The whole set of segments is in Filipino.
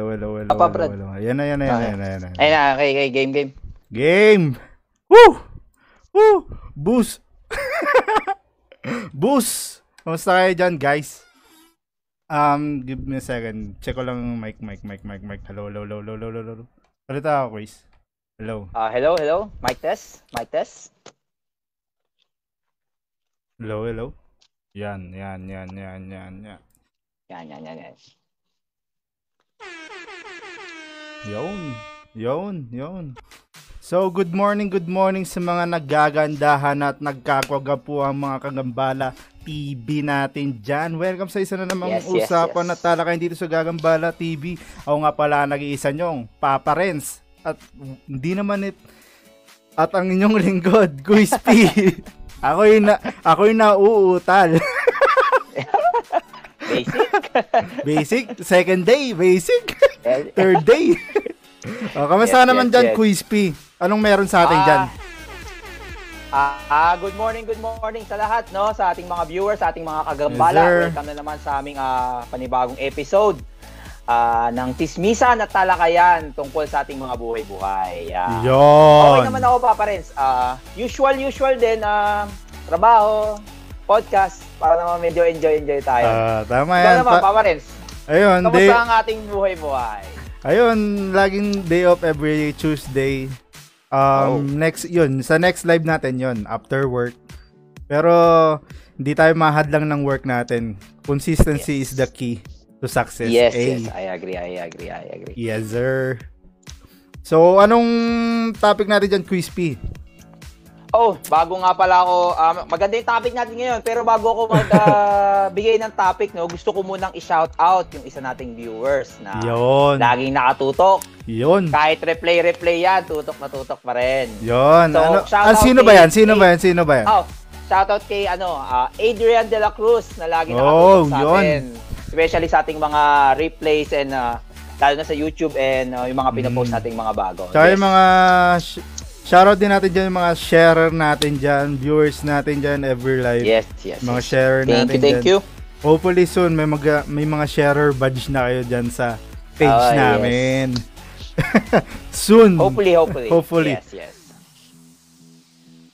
hello, hello, hello. Apa, hello, Brad? hello. Ayan na, ayan na, ayan na, ayan na, ayan na. Ayun na, okay, okay, game, game. Game! Woo! Woo! Boost! Boost! Kamusta kayo dyan, guys? Um, give me a second. Check ko lang mic, mic, mic, mic, mic. Hello, hello, hello, hello, hello, hello. Salita ako, Chris. Hello. Ah, hello, hello. Mic test, mic test. Hello, hello. Yan, yan, yan, yan, yan, yan. Yan, yan, yan, yan. Yun. Yun, yun. So, good morning, good morning sa mga nagagandahan at nagkakwaga ang mga kagambala TV natin dyan. Welcome sa isa na namang Yes, yes, usapan yes. na talakayin dito sa Gagambala TV. Ako nga pala nag-iisa nyong, Papa Renz. At hindi naman it, at ang inyong lingkod, Quiz P. ako yung na, ako yung nauutal. Basic. basic, second day, basic. Third day. o, kamusta Yes, naman yes, dyan, yes. Quiz P? Anong meron sa atin Ah, dyan? Ah, ah, good morning, good morning sa lahat, no? Sa ating mga viewers, sa ating mga kagambala. Yes, sir. Welcome na naman sa aming ah, panibagong episode ah, ng Tismisan at Talakayan tungkol sa ating mga buhay-buhay. Ah, Okay Yon. naman ako, Papa Renz. Ah, usual, usual din, ah, trabaho, podcast, para naman medyo enjoy-enjoy tayo. Ah, tama Ikaw yan. naman, Pa- Papa Renz. ayun, day, Kamusta ang ating buhay-buhay? ayun, laging day off every Tuesday. Um, Oh. next, yun, sa next live natin yun, after work. Pero, hindi tayo mahadlang ng work natin. Consistency is Yes. the key to success. Yes, Eh, yes. I agree, I agree, I agree. Yes, sir. So, anong topic natin dyan, P? Oh, bago nga pala ako, um, maganda yung topic natin ngayon, pero bago ako magbigay ng topic, no, gusto ko munang i-shout out yung isa nating viewers na Yon. laging nakatutok. Yon. Kahit replay-replay yan, tutok na tutok pa rin. Yon. So, ano, shout ah, sino ba yan? Sino ba yan? Sino ba yan? Oh, shout out kay ano, ah, Adrian De La Cruz na lagi Oh, nakatutok sa yun. atin. Especially sa ating mga replays and ah, lalo na sa YouTube and ah, yung mga pinapost Mm. nating mga bago. Tsaka Yes. yung mga sh- shoutout din natin dyan yung mga sharer natin dyan, viewers natin dyan every live. Yes, yes. Mga yes. sharer Thank natin you, thank dyan. you. Hopefully soon may mga may mga sharer badge na kayo dyan sa page Ah, yes. namin. soon. Hopefully, hopefully. Hopefully. Yes, yes.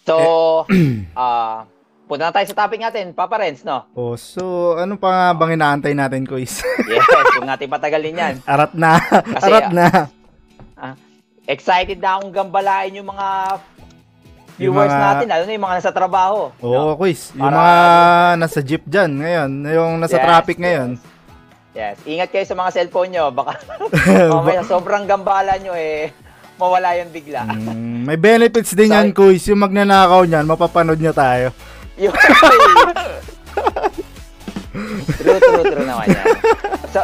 So, ah, punta na tayo sa topic natin, Papa Renz, no? Oh, so ano pa nga bang inaantay natin, Kuis? Yes, huwag natin patagalin yan. Arat na. Kasi, Arat na. Excited na akong gambalain yung mga viewers mga- natin, lalo na yung mga nasa trabaho. Oo, Kuis. Yung Para- mga nasa jeep dyan ngayon, yung nasa Yes, traffic yes. ngayon. Yes, ingat kayo sa mga cellphone nyo. Baka mamaya sobrang gambala nyo eh, mawala yun bigla. Mm, may benefits din So, yan, Kuis. Yung magnanakaw niyan, mapapanood niya tayo. Yung true, true, true naman yan. So,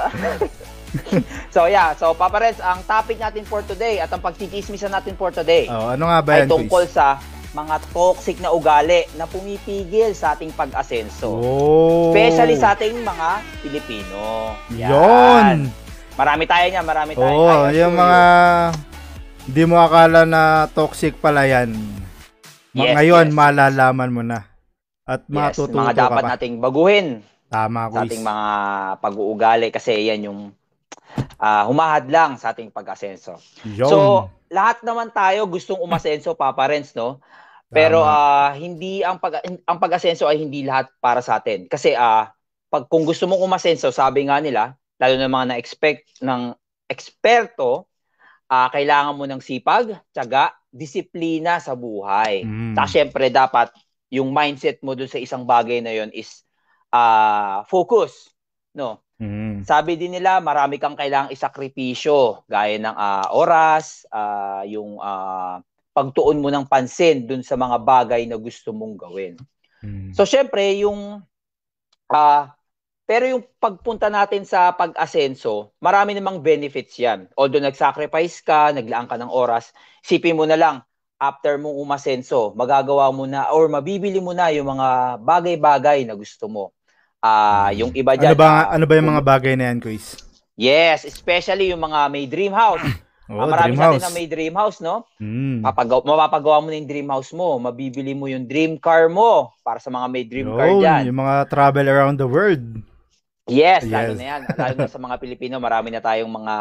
so yeah, so Papa Renz, ang topic natin for today at ang pagtitismisan natin for today Oh, ano nga ba ay yan, tungkol Kuis? sa mga toxic na ugali na pumipigil sa ating pag-asenso. Oh. Especially sa ating mga Pilipino. Yon. Marami tayo niya, marami tayo. Oo, assure yung mga hindi mo akala na toxic pala yan. Yes, Ngayon, yes. malalaman mo na. At yes, matututo mga ka dapat pa. nating baguhin Tama, sa Kuis. ating mga pag-uugali kasi yan yung ah, humahad lang sa ating pag-asenso. Yun. So, lahat naman tayo gustong umasenso, Papa Renz, no? Pero ah, hindi ang pag ang pag-asenso ay hindi lahat para sa atin. Kasi ah pag kung gusto mong umasenso, sabi nga nila, lalo na mga na-expect ng eksperto, ah kailangan mo ng sipag, tiyaga, disiplina sa buhay. Mm. Saka syempre dapat yung mindset mo dun sa isang bagay na yon is ah focus, no? Mm. Sabi din nila, marami kang kailangang isakripisyo, gaya ng ah, oras, ah, yung ah, pagtuon mo ng pansin dun sa mga bagay na gusto mong gawin. Mm. So, syempre, yung, ah, pero yung pagpunta natin sa pag-asenso, marami namang benefits yan. Although nag-sacrifice ka, naglaan ka ng oras, sipin mo na lang, after mong umasenso, magagawa mo na or mabibili mo na yung mga bagay-bagay na gusto mo. Ah, yung iba ano dyan, ba ah, ano ba yung mga bagay na yan, Kuis? Yes, especially yung mga may dream house. Oh, Ah, marami dream sa atin na may dream house, no? Mm. Papagaw, mapapagawa mo na yung dream house mo, mabibili mo yung dream car mo para sa mga may dream car Yun, dyan. yung mga travel around the world. Yes, lalo Yes. na yan. Lalo na sa mga Pilipino, marami na tayong mga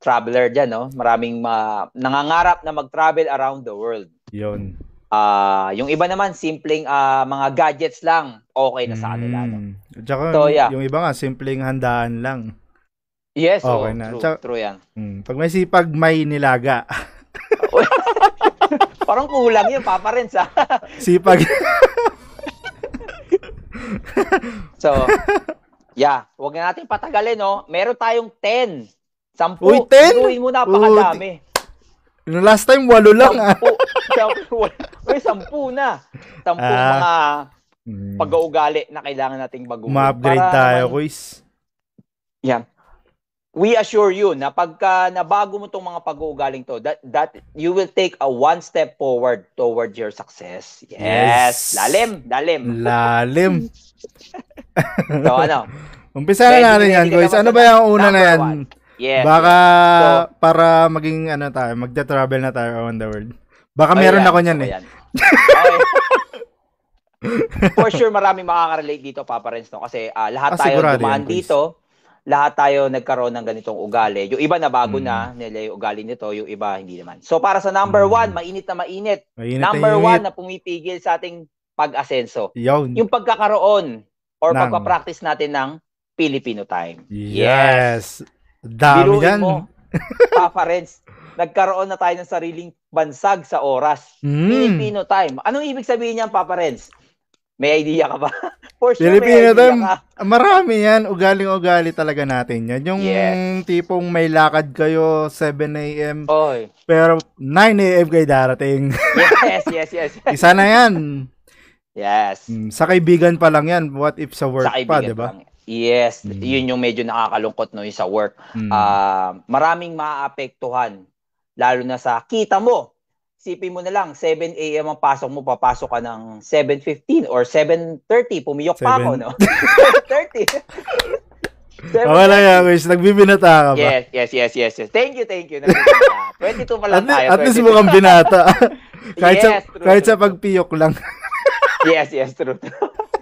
traveler dyan, no? Maraming ma- nangangarap na mag-travel around the world. Yun. Ah, yung iba naman simpleng ah, mga gadgets lang, okay na sa kanila, no? Mm. Tsaka, So, yeah. yung iba nga, simpleng handaan lang. Yes, Okay oh, na. true, Tsaka- true yan. Mm. Pag may sipag, may nilaga. Parang kulang yun, Papa Renz, ah. sipag. So, yeah, huwag na natin patagalin, no? Meron tayong 10. Sampu. Uy, 10? Gawin mo napakadami. Yung last time, walo lang ah. Sampu. Uy, sampu na. Sampu Ah. mga Mm. pag-uugali na kailangan nating baguhin. Ma-upgrade Para tayo, naman- quiz. Yan. We assure you na pagka nabago mo tong mga pag-uugaling to, that, that you will take a one step forward toward your success. Yes. Yes. Lalim, lalim. Lalim. So ano? Umpisa na natin yan, guys. Ano ba yung una na yan? one? Yes. Baka So- para maging ano tayo, magta-travel na tayo around the world. Baka Oh, meron yan. ako niyan Oh, eh. yan. Okay. For sure, marami makaka-relate dito, Papa Renz, no? Kasi ah, lahat Ah, tayo dumaan dito, lahat tayo nagkaroon ng ganitong ugali. Yung iba na bago Mm. na, nila yung ugali nito, yung iba hindi naman. So para sa number Mm. one, mainit na mainit. Mainit na number init. one na pumipigil sa ating pag-asenso. Yun. Yung pagkakaroon or Ng- pagpa-practice natin ng Filipino time. Yes. Dami yan. mo, Papa Renz, nagkaroon na tayo ng sariling bansag sa oras. Mm. Filipino time. Anong ibig sabihin niyan, Papa Renz? May idea ka ba? For sure, Filipino may idea time. ka. Marami yan. Ugaling-ugali talaga natin yan. Yung Yes. tipong may lakad kayo 7 a.m. Oy. pero 9 a.m. kayo darating. Yes, yes, yes. Isa na yan. Yes. Mm, Sa kaibigan pa lang yan. What if sa work Sa pa, di ba? Yes, Mm. yun yung medyo nakakalungkot no yung sa work. Mm. Ah, maraming maaapektuhan lalo na sa kita mo. Sipin mo na lang, 7 a.m. ang pasok mo, papasok ka ng 7.15 or 7.30, pumiyok pa ako, Seven- no? 7.30. Okay lang yan, guys. Nagbibinata ka ba? Yes, yes, yes, yes, yes. Thank you, thank you. Nandito ka. 22 pa At, lang tayo. at least 22. mukhang binata. kahit sa, Yes, true, kahit sa true. pagpiyok lang. yes, yes, true.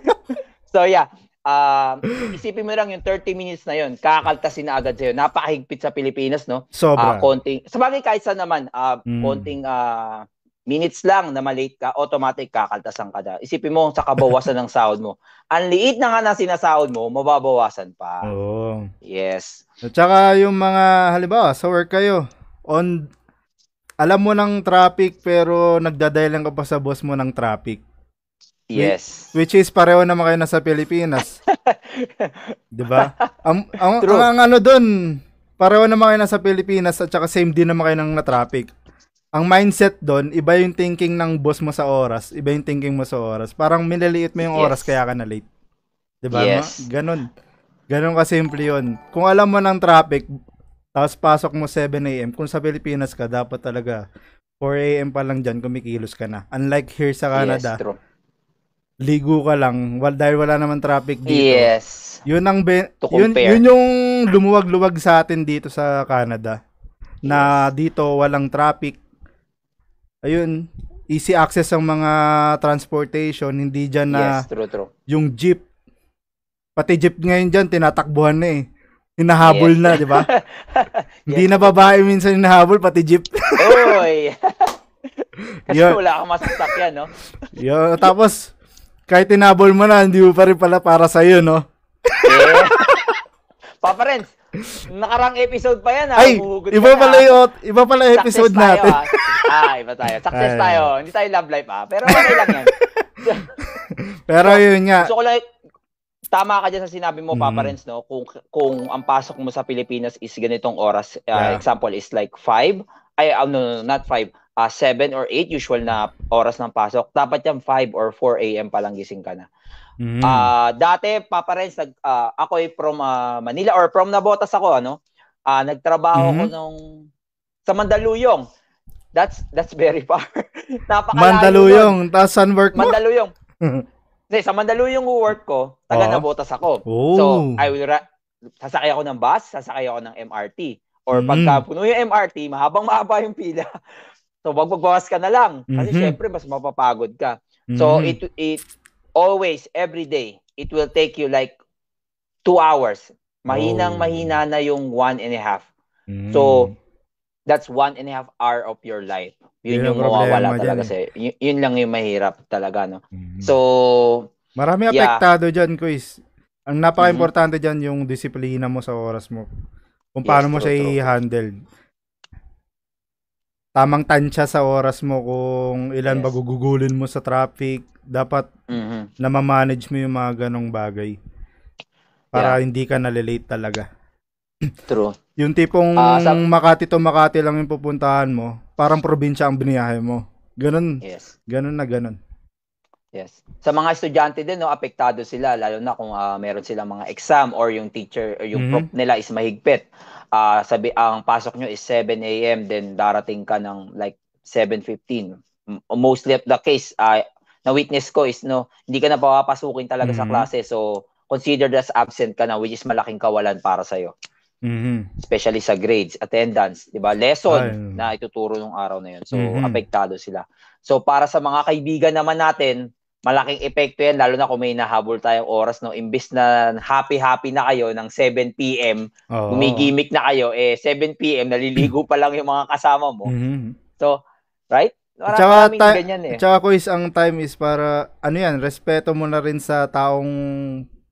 so yeah, um, isipin mo lang yung 30 minutes na yun, kakaltasin na agad sa'yo. Napakahigpit sa Pilipinas, no? Sobra. Ah, konting, sa bagay kahit saan naman, ah, Mm. konting ah, minutes lang na malate ka, automatic kakaltasan ka na. Isipin mo sa kabawasan ng sahod mo. Ang liit na nga na sinasahod mo, mababawasan pa. Oo. Yes. At saka yung mga, halimbawa, sa work kayo, on, alam mo ng traffic pero nagdadahilan ka pa sa boss mo ng traffic. Yes. Which is pareho naman kayo nasa Pilipinas. 'Di ba? Ang, ang, True. ang, ang ano doon, pareho naman kayo nasa Pilipinas at saka same din naman kayo ng na-traffic. Ang mindset doon, iba yung thinking ng boss mo sa oras, iba yung thinking mo sa oras. Parang minaliit mo yung Yes. oras kaya ka na late. 'Di ba? Yes. Ma? Ganon. Ganon ka simple 'yun. Kung alam mo ng traffic, tapos pasok mo 7 AM, kung sa Pilipinas ka, dapat talaga 4 AM pa lang dyan, kumikilos ka na. Unlike here sa Canada, Yes, true. Ligo ka lang wal, dahil wala naman traffic dito. Yes. Yun ang be- yun, yun yung lumuwag-luwag sa atin dito sa Canada. Na dito walang traffic. Ayun, easy access ang mga transportation, hindi diyan na yes, true, true. yung jeep. Pati jeep ngayon diyan tinatakbuhan na eh. Hinahabol Yes. na, di ba? Hindi na babae minsan hinahabol, pati jeep. Oy! Kasi Yun. wala kang masasakyan, no? Yo, tapos kahit tinabol mo na, hindi mo pa rin pala para sa iyo, no? Yeah. Papa Renz, nakarang episode pa yan, ha? Ay, Humuhugot iba na, pala ha? yung iba pala yung episode tayo, natin. ha? Ah, iba tayo. Success Ay. tayo. Hindi tayo love life, ha? Pero okay lang yan. Pero yun nga, Gusto ko lang, tama ka dyan sa sinabi mo, Papa Mhm. Renz, no? Kung, kung ang pasok mo sa Pilipinas is ganitong oras, uh, Yeah. example is like 5, ay, uh, no, no, no, not 5, uh, 7 or 8 usual na oras ng pasok. Dapat yan 5 or 4 a.m. pa lang gising ka na. mhm, Ah, dati Papa Renz, nag ah, ako ay from ah, Manila or from Nabotas ako ano. Ah, nagtrabaho ko Mhm. nung sa Mandaluyong. That's that's very far. Napakalayo. Mandaluyong, tapos saan work mo? Mandaluyong. Hindi, sa Mandaluyong work ko, taga Oo. Nabotas ako. Oh. So, I will ra- sasakay ako ng bus, sasakay ako ng MRT. Or Mm. pagka puno yung MRT, mahabang mahaba yung pila. So, wag magbawas ka na lang. Kasi Mhm. syempre, mas mapapagod ka. So Mhm. it it always every day it will take you like two hours. Mahinang Oh. mahina na yung one and a half. Mm. So, that's one and a half hour of your life. Yun Yun yung problema mawawala talaga eh. sa'yo. Y- yun lang yung mahirap talaga, no? Mm. So, Marami Yeah. apektado dyan, quiz. Ang napaka-importante dyan yung disiplina mo sa oras mo. Kung Yes, paano mo true, siya true. i-handle. Tamang tansya sa oras mo kung ilan Yes. ba gugugulin mo sa traffic. Dapat mhm. na ma-manage mo yung mga ganong bagay. Para hindi ka nalilate talaga. true. Yung tipong Ah, sa- Makati to Makati lang yung pupuntahan mo, parang probinsya ang biniyahe mo. Ganun, Yes. ganun na ganun. Yes. Sa mga estudyante din, no, apektado sila, lalo na kung ah, meron silang mga exam or yung teacher or yung Mhm. prof nila is mahigpit. Ah, sabi, ang pasok nyo is 7 a.m. then darating ka ng like 7.15. M- Mostly of the case, ah, na witness ko is no, hindi ka na papapasukin talaga sa Mhm. klase. So, considered as absent ka na which is malaking kawalan para sa'yo. Mhm. Especially sa grades, attendance, 'di ba? Lesson Ay. na ituturo nung araw na 'yon. So, Mhm. apektado sila. So, para sa mga kaibigan naman natin, malaking epekto 'yan lalo na kung may nahabol tayong oras no. Imbis na happy-happy na kayo ng 7 PM, Oo. gumigimik na kayo eh 7 PM naliligo pa lang yung mga kasama mo. Mhm. So, right? Tsaka ta- ganyan eh. Tsaka quiz, ang time is para, ano yan, respeto mo na rin sa taong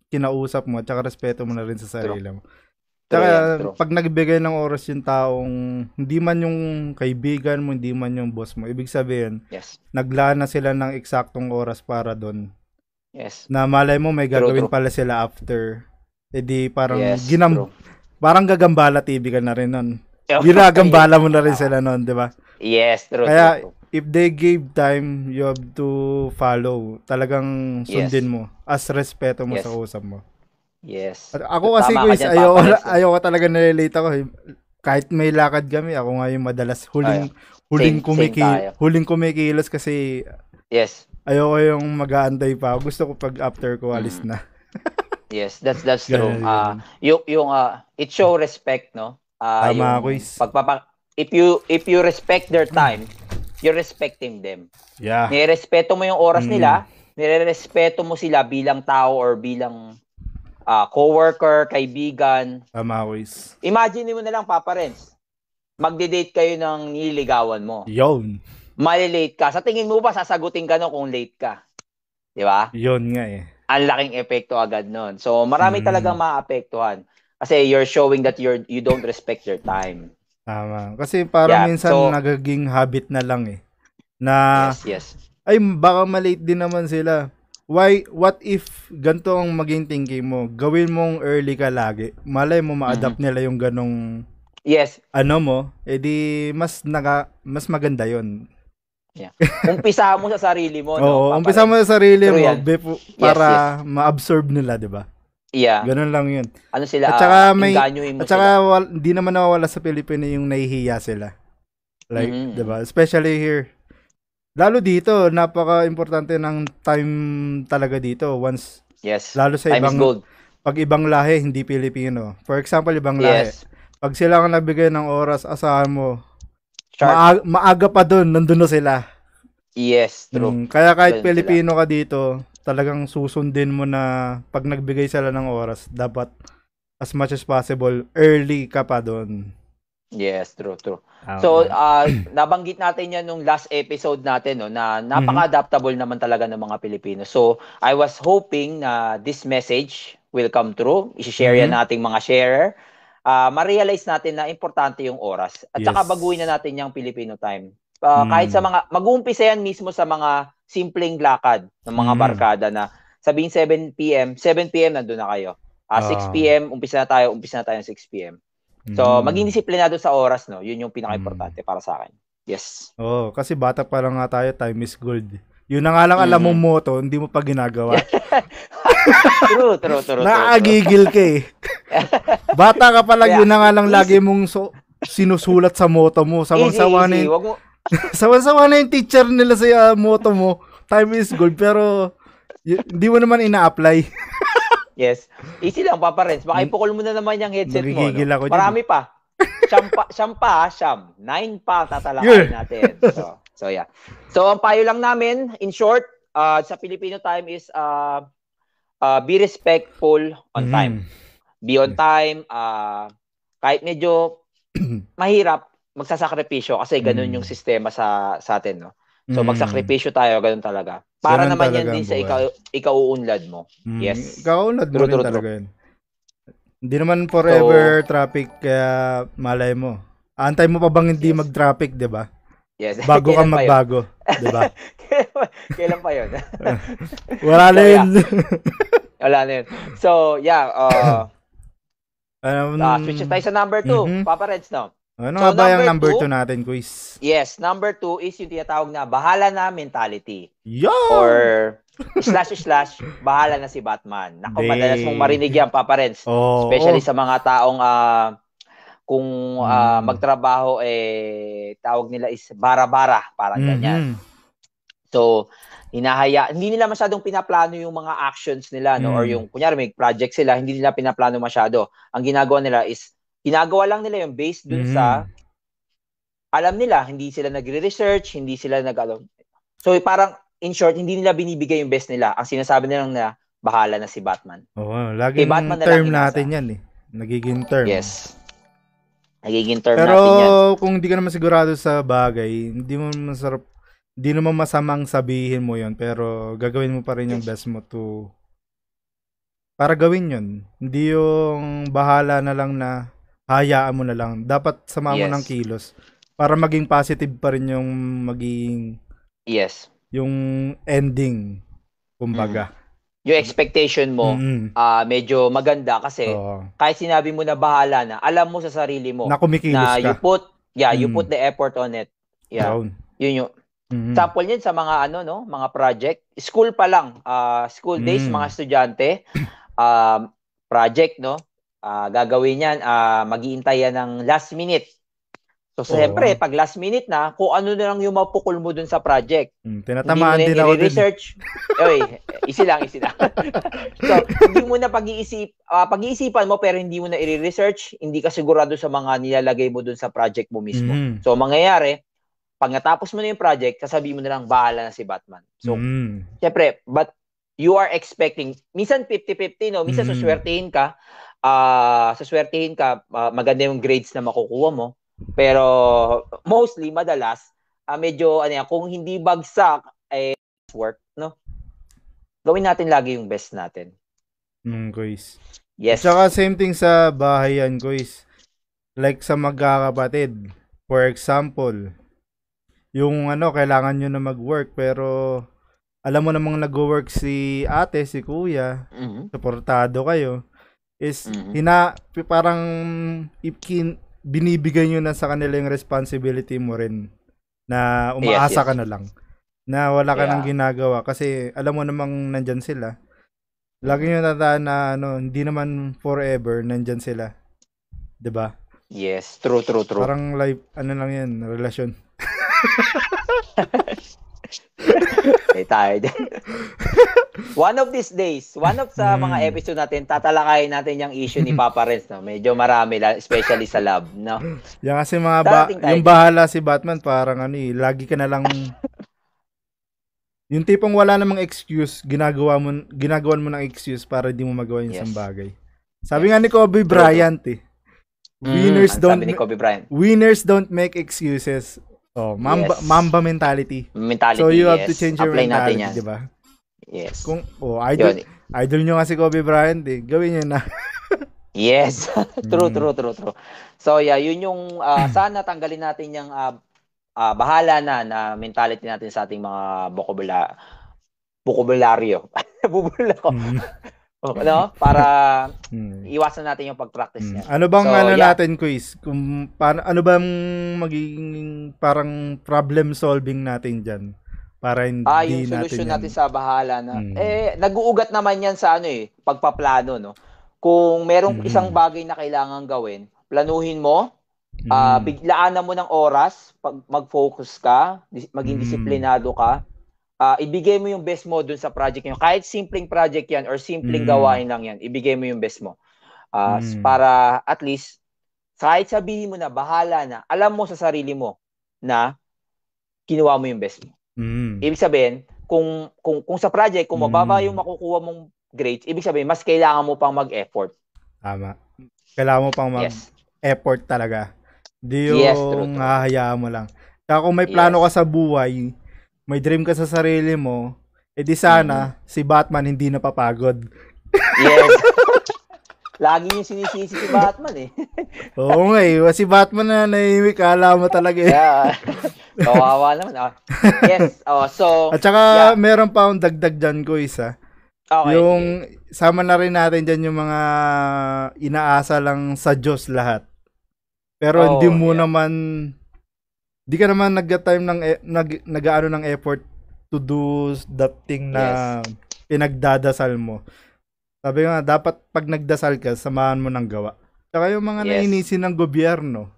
kinausap mo, tsaka respeto mo na rin sa sarili mo. True true. pag nagbigay ng oras yung taong, hindi man yung kaibigan mo, hindi man yung boss mo, ibig sabihin, Yes. naglaan na sila ng eksaktong oras para doon. Yes. Na malay mo, may True, gagawin true. pala sila after. E di parang, yes. ginam, true. parang gagambala TV ka na rin nun. Ginagambala mo na rin sila nun, di ba? Yes, true. Kaya, true, true. if they gave time, you have to follow. Talagang Yes. sundin mo. As respeto mo Yes. sa usap mo. Yes. At ako kasi, Tama ka guys, Papa Rex, eh. ayoko talaga nalilate ako. eh. Kahit may lakad kami, ako nga yung madalas huling, huling, Same- same kumiki, tayo. huling kumikilos kasi Yes. ayoko yung mag-aantay pa. Gusto ko pag after ko, alis Mm. na. Yes, that's that's true. Ah, ganun. yung yung ah, it show respect, no? Ah, Tama, yung Kuis. pagpapa if you if you respect their time, you're respecting them. Yeah. Nirespeto mo yung oras Mm. nila, nirerespeto mo sila bilang tao or bilang ah, coworker, kaibigan. Tama, Kuis. Imagine mo na lang, Papa Renz, magde-date kayo ng nililigawan mo. Yun. Malilate ka. Sa tingin mo ba, sasagutin ka no kung late ka? Di ba? Yun nga eh. ang laking epekto agad nun. So, marami Mm. talagang maapektuhan. Kasi you're showing that you're you don't respect your time. Tama. Kasi parang Yeah, minsan so- nagaging habit na lang eh. Na, yes, yes. ay baka malate din naman sila. Why, what if ganito ang maging thinking mo? Gawin mong early ka lagi. Malay mo ma-adapt Mm-hmm. nila yung ganong Yes. ano mo, edi mas naga, mas maganda yon. Umpisa mo sa sarili mo, no? Oo, Papa umpisa mo sa sarili True mo yan. befo- Yes, para ma-absorb nila, 'di ba? Yeah. Ganun lang 'yun. Ano sila, At saka ah, may- At saka sila. wal, hindi naman nawawala sa Pilipino yung nahihiya sila. Like, Mhm. 'di ba? Especially here. Lalo dito, napaka-importante ng time talaga dito. Once Yes. lalo sa Time ibang gold. pag ibang lahi hindi Pilipino. For example, ibang lahi. Yes. Pag sila ang nabigay ng oras, asahan mo, maaga, maaga pa doon, nandun na sila. yes, true. Mm, kaya kahit sila. Pilipino ka dito, talagang susundin mo na pag nagbigay sila ng oras, dapat as much as possible, early ka pa doon. Yes, true, true. Ah, So, uh, nabanggit natin yan nung last episode natin, no, na napaka-adaptable naman talaga ng mga Pilipino. So, I was hoping na this message will come true. I-share yan Mhm. nating mga sharer. Uh, ma-realize natin na importante yung oras. At saka Yes. baguhin na natin yung Filipino time. Uh, Mm. Kahit sa mga, mag-uumpisa yan mismo sa mga simpleng lakad ng mga Mm. barkada na sabihin 7 p.m., 7 p.m. nandun na kayo. Ah, 6 Ah. p.m., umpisa na tayo, umpisa na tayo ng 6 p.m. So, Mm. maging disiplinado sa oras, no? Yun yung pinaka-importante para sa akin. Yes. Oo, kasi bata pa lang nga tayo, time is gold. Yun na nga lang alam Mhm. mong moto, hindi mo pa ginagawa. True, true, true. Naagigil ka eh. Bata ka pa lang, Kaya, yun na nga lang easy. lagi mong so, sinusulat sa moto mo. Sawang-sawa na yung, mo, sawa-sawa na yung teacher nila sa ah, moto mo. Time is gold, pero y- hindi mo naman ina-apply. Yes. Easy lang, Papa Renz. Baka ipukol mo na naman yung headset mo. Nagigigil No? ako dyan. Marami pa. Siyam pa, siyam pa, siyam. Nine pa tatalakayin Yeah. natin. So, so, yeah. So, ang payo lang namin, in short, uh, sa Filipino time is uh, uh, be respectful on Mhm. time. be on time, uh, kahit medyo mahirap, magsasakripisyo kasi ganun Mm. yung sistema sa sa atin, no? So Mm. magsakripisyo tayo, ganun talaga. Para naman yan talaga din sa buhay. ikaw ikauunlad mo. Mm, Yes. Kaunad mo True, rin true, talaga yun. Hindi naman forever traffic kaya malay mo. Antay mo pa bang hindi Yes. mag-traffic, 'di ba? Yes. Bago ka magbago, 'di ba? Kailan pa yun? Wala na So, yun. Wala na yun. So, yeah. Uh, Um, uh, switch tayo sa number 2. Mhm. Papa Reds, no? Ano So, nga ba yung number number two? 2 natin, quiz? Yes, number 2 is yung tinatawag na bahala na mentality. Yo! Or slash slash, bahala na si Batman. Naku, Hindi. madalas mong marinig yan, Papa Reds. Oh, Especially oh. sa mga taong ah, kung Mm. magtrabaho, eh, tawag nila is bara-bara. Parang ganyan. Mhm. So, hinahaya, hindi nila masyadong pinaplano yung mga actions nila, no? Mm. Or yung, kunyari, may project sila, hindi nila pinaplano masyado. Ang ginagawa nila is, ginagawa lang nila yung based dun Mhm. sa, alam nila, hindi sila nagre-research, hindi sila nag, ano. So, parang, in short, hindi nila binibigay yung best nila. Ang sinasabi nila na, bahala na si Batman. Oo, laging Kay Batman na term natin yan eh. Nagiging term. Yes. Nagiging term Pero natin yan. kung hindi ka naman sigurado sa bagay, hindi mo masarap, hindi naman masamang sabihin mo yon pero gagawin mo pa rin yung best mo to para gawin yon Hindi yung bahala na lang na hayaan mo na lang. Dapat sama mo Yes. ng kilos para maging positive pa rin yung maging Yes. yung ending kumbaga. Yung expectation mo, Mm-mm. ah medyo maganda kasi Oo. kahit sinabi mo na bahala na, alam mo sa sarili mo na kumikilos na you put, yeah, you Mm. put the effort on it. Yeah. Down. Yun yung Mhm. sample niyan sa mga ano no, mga project. School pa lang, ah school days Mm. mga estudyante, um project no. Ah gagawin niyan, ah mag-iintay yan ng last minute. So siyempre, pag last minute na, kung ano na lang yung mapukul mo dun sa project. Mm, tinatamaan na din ako research Oy, easy lang, easy lang. so, hindi mo na pag-iisip, ah, pag-iisipan mo pero hindi mo na i-research, hindi ka sigurado sa mga nilalagay mo dun sa project mo mismo. Mhm. So, ang mangyayari, pag natapos mo na yung project, sasabihin mo na lang, bahala na si Batman. So, Mhm. syempre, but you are expecting, minsan 50-50, no? Minsan Mm. suswertihin ka, ah suswertihin ka, ah, maganda yung grades na makukuha mo. Pero, mostly, madalas, ah, medyo, ano yan, kung hindi bagsak, eh, work, no? Gawin natin lagi yung best natin. Mm, guys. Yes. Tsaka same thing sa bahay yan, guys. Like sa magkakapatid. For example, yung ano, kailangan nyo na mag-work pero alam mo namang nag-work si ate, si kuya, Mhm. supportado kayo, is Mhm. hina, parang ikin, binibigay nyo na sa kanila yung responsibility mo rin na umaasa Yes, yes. ka na lang na wala ka Yeah. nang ginagawa kasi alam mo namang nandyan sila. Lagi nyo tataan na ano, hindi naman forever nandyan sila. 'Di ba? Yes. True, true, true. Parang life, ano lang yan, relasyon. Eh, tayo one of these days, one of sa mga Mm. episode natin, tatalakayin natin yung issue ni Papa Renz, no? Medyo marami, especially sa lab, no? Yan kasi mga ba- yung bahala si Batman parang ano eh, lagi ka na lang yung tipong wala namang excuse, ginagawa mo ginagawan mo ng excuse para di mo magawa yung Yes. isang bagay. Sabi nga ni Kobe Bryant eh, winners Mm, don't sabi ni Kobe Bryant. winners don't make excuses. Oh, mamba, Yes. mamba mentality. Mentality, So you have yes. to change your Apply natin mentality, yan. di ba? Yes. Kung oh, idol Yun. idol nyo nga si Kobe Bryant eh, gawin nyo na. Yes. true, Mm. true, true, true. So, yeah, yun yung, ah, sana tanggalin natin yung ah, ah, bahala na na mentality natin sa ating mga vocabula vocabulary. Bubula ko. Mm. no? Para Mm. iwasan natin yung pag-practice Mm. niya. Ano bang So, ano yeah. natin quiz? Kung paano ano bang magiging parang problem solving natin diyan para hindi Ah, yung natin solusyon yan- natin sa bahala na. Mm. Eh, nag-uugat naman yan sa ano eh, pagpaplano, no? Kung merong Mm. isang bagay na kailangan gawin, planuhin mo, ah biglaanan mo ng oras, pag mag-focus ka, maging Mm. disiplinado ka, ah ibigay mo yung best mo dun sa project nyo. Kahit simpleng project yan or simpleng Mm. gawain lang yan, ibigay mo yung best mo. Ah, Mm. Para at least, kahit sabihin mo na, bahala na, alam mo sa sarili mo na kinuha mo yung best mo. Mm. Ibig sabihin, kung kung kung sa project, kung mababa Mm. yung makukuha mong grades, ibig sabihin mas kailangan mo pang mag-effort. Tama. Kailangan mo pang Yes. mag-effort talaga. Di yung Yes, true, true. hahayaan mo lang. Kaya kung may plano ka sa buhay, may dream ka sa sarili mo, edi sana Mm-hmm. si Batman hindi napapagod. Yes. Lagi yung sinisisi si Batman eh. Oo nga eh. Si Batman na nahihimik, kala mo talaga eh. Kaya, kawawa naman. Ah. Yes. Oh, so, At saka Yeah. meron pa akong dagdag dyan ko isa. okay. Yung sama na rin natin dyan yung mga inaasa lang sa Diyos lahat. Pero Oh, hindi mo yeah. naman di ka naman nag-time ng e- nag nag-ano ng effort to do that thing na pinagdadasal mo. Sabi nga dapat pag nagdasal ka samahan mo ng gawa. Saka yung mga Yes. nainisin ng gobyerno,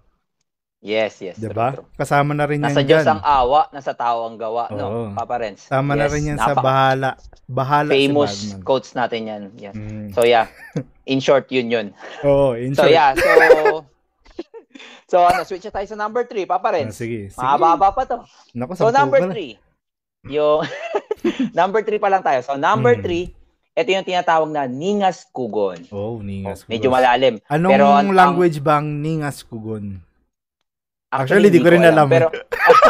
Yes, yes. 'di true, ba? true. Kasama na rin yan Nasa Diyos dyan. ang awa, nasa tao ang gawa, Oo. no? Papa Renz. Kasama na Yes, rin yan sa napaka- bahala. Bahala Famous si Batman. quotes natin yan. Yes. Mm. So yeah, in short, yun yun. Oo, in So short. yeah, so so ano, switch na tayo sa number 3, Papa Ah, Renz. sige, sige. Mahaba pa to. Naku, So number pala. 3, yung number 3 pa lang tayo. So number Hmm. 3, ito yung tinatawag na Ningas Kugon. Oh, Ningas Medyo Kugon. malalim. Anong pero ang- language bang Ningas Kugon? Actually, Actually, di ko rin alam. Pero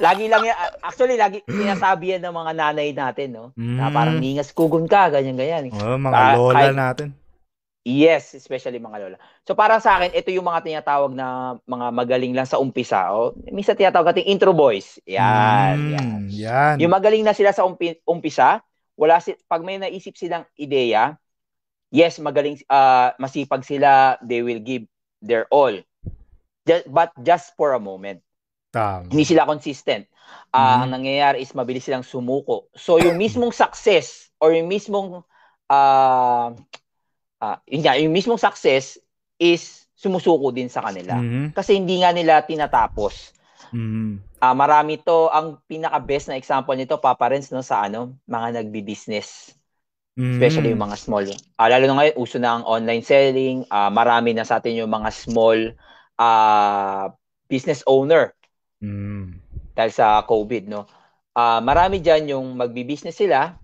lagi lang yan. Actually, lagi sinasabi yan ng mga nanay natin, no? Na Mm. parang ningas kugon ka, ganyan, ganyan. Oh, mga Ah, lola kahit- natin. Yes, especially mga lola. So para sa akin, ito yung mga tinatawag na mga magaling lang sa umpisa. O, minsan tinatawag natin intro boys. Yan, Mm, yan. yan. Yung magaling na sila sa umpi- umpisa, wala si pag may naisip silang ideya, yes, magaling ah, masipag sila, they will give their all. Just, but just for a moment. Tama. Hindi sila consistent. Ah, Mhm. Ang nangyayari is mabilis silang sumuko. So yung mismong success or yung mismong ah ah, yun nga, yung mismong success is sumusuko din sa kanila. Mhm. Kasi hindi nga nila tinatapos. Mhm. Ah, marami to ang pinaka best na example nito Papa Renz no sa ano, mga nagbi-business, Mhm. especially yung mga small. Ah, lalo na ngayon uso na ang online selling, ah, marami na sa atin yung mga small ah business owner Mhm. dahil sa COVID no. Ah, marami diyan yung magbi-business sila.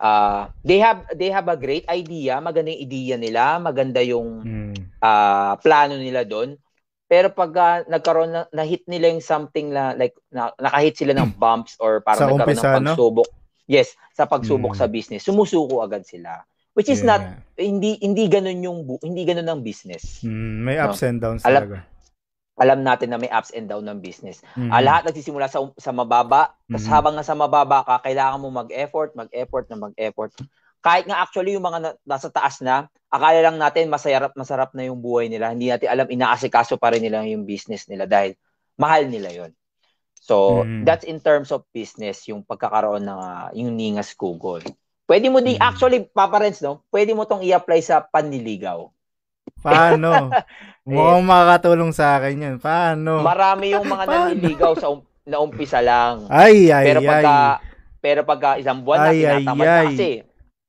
Ah, they have they have a great idea, maganda yung idea nila, maganda yung Mhm. ah, plano nila doon. Pero pag ah, nagkaroon na, na-hit nila yung something na like na, nakahit sila ng bumps or parang Sa nagkaroon umpisa, ng no? pagsubok. Yes, sa pagsubok Mm. sa business, sumusuko agad sila. Which is Yeah, not hindi hindi ganoon yung hindi ganoon ang business. Mhm. May ups and downs Alam- talaga. Alam natin na may ups and down ng business. Ah, lahat nagsisimula sa sa mababa, tapos Mhm. habang nasa mababa ka, kailangan mo mag-effort, mag-effort na mag-effort. Kahit nga actually yung mga na- nasa taas na, akala lang natin masarap masarap na yung buhay nila. Hindi natin alam inaasikaso pa rin nila yung business nila dahil mahal nila yon. So, Mhm. that's in terms of business, yung pagkakaroon ng ah, yung ningas Google. Pwede mo din, Mhm. actually, Papa Renz, no? Pwede mo tong i-apply sa panliligaw. Paano? Mukhang makakatulong sa akin yan. Paano? Marami yung mga. Paano? nanliligaw sa um- na umpisa lang. ay, ay, pero ay. pagka pero pagka isang buwan na Ay, ay, tinatamad na ay. kasi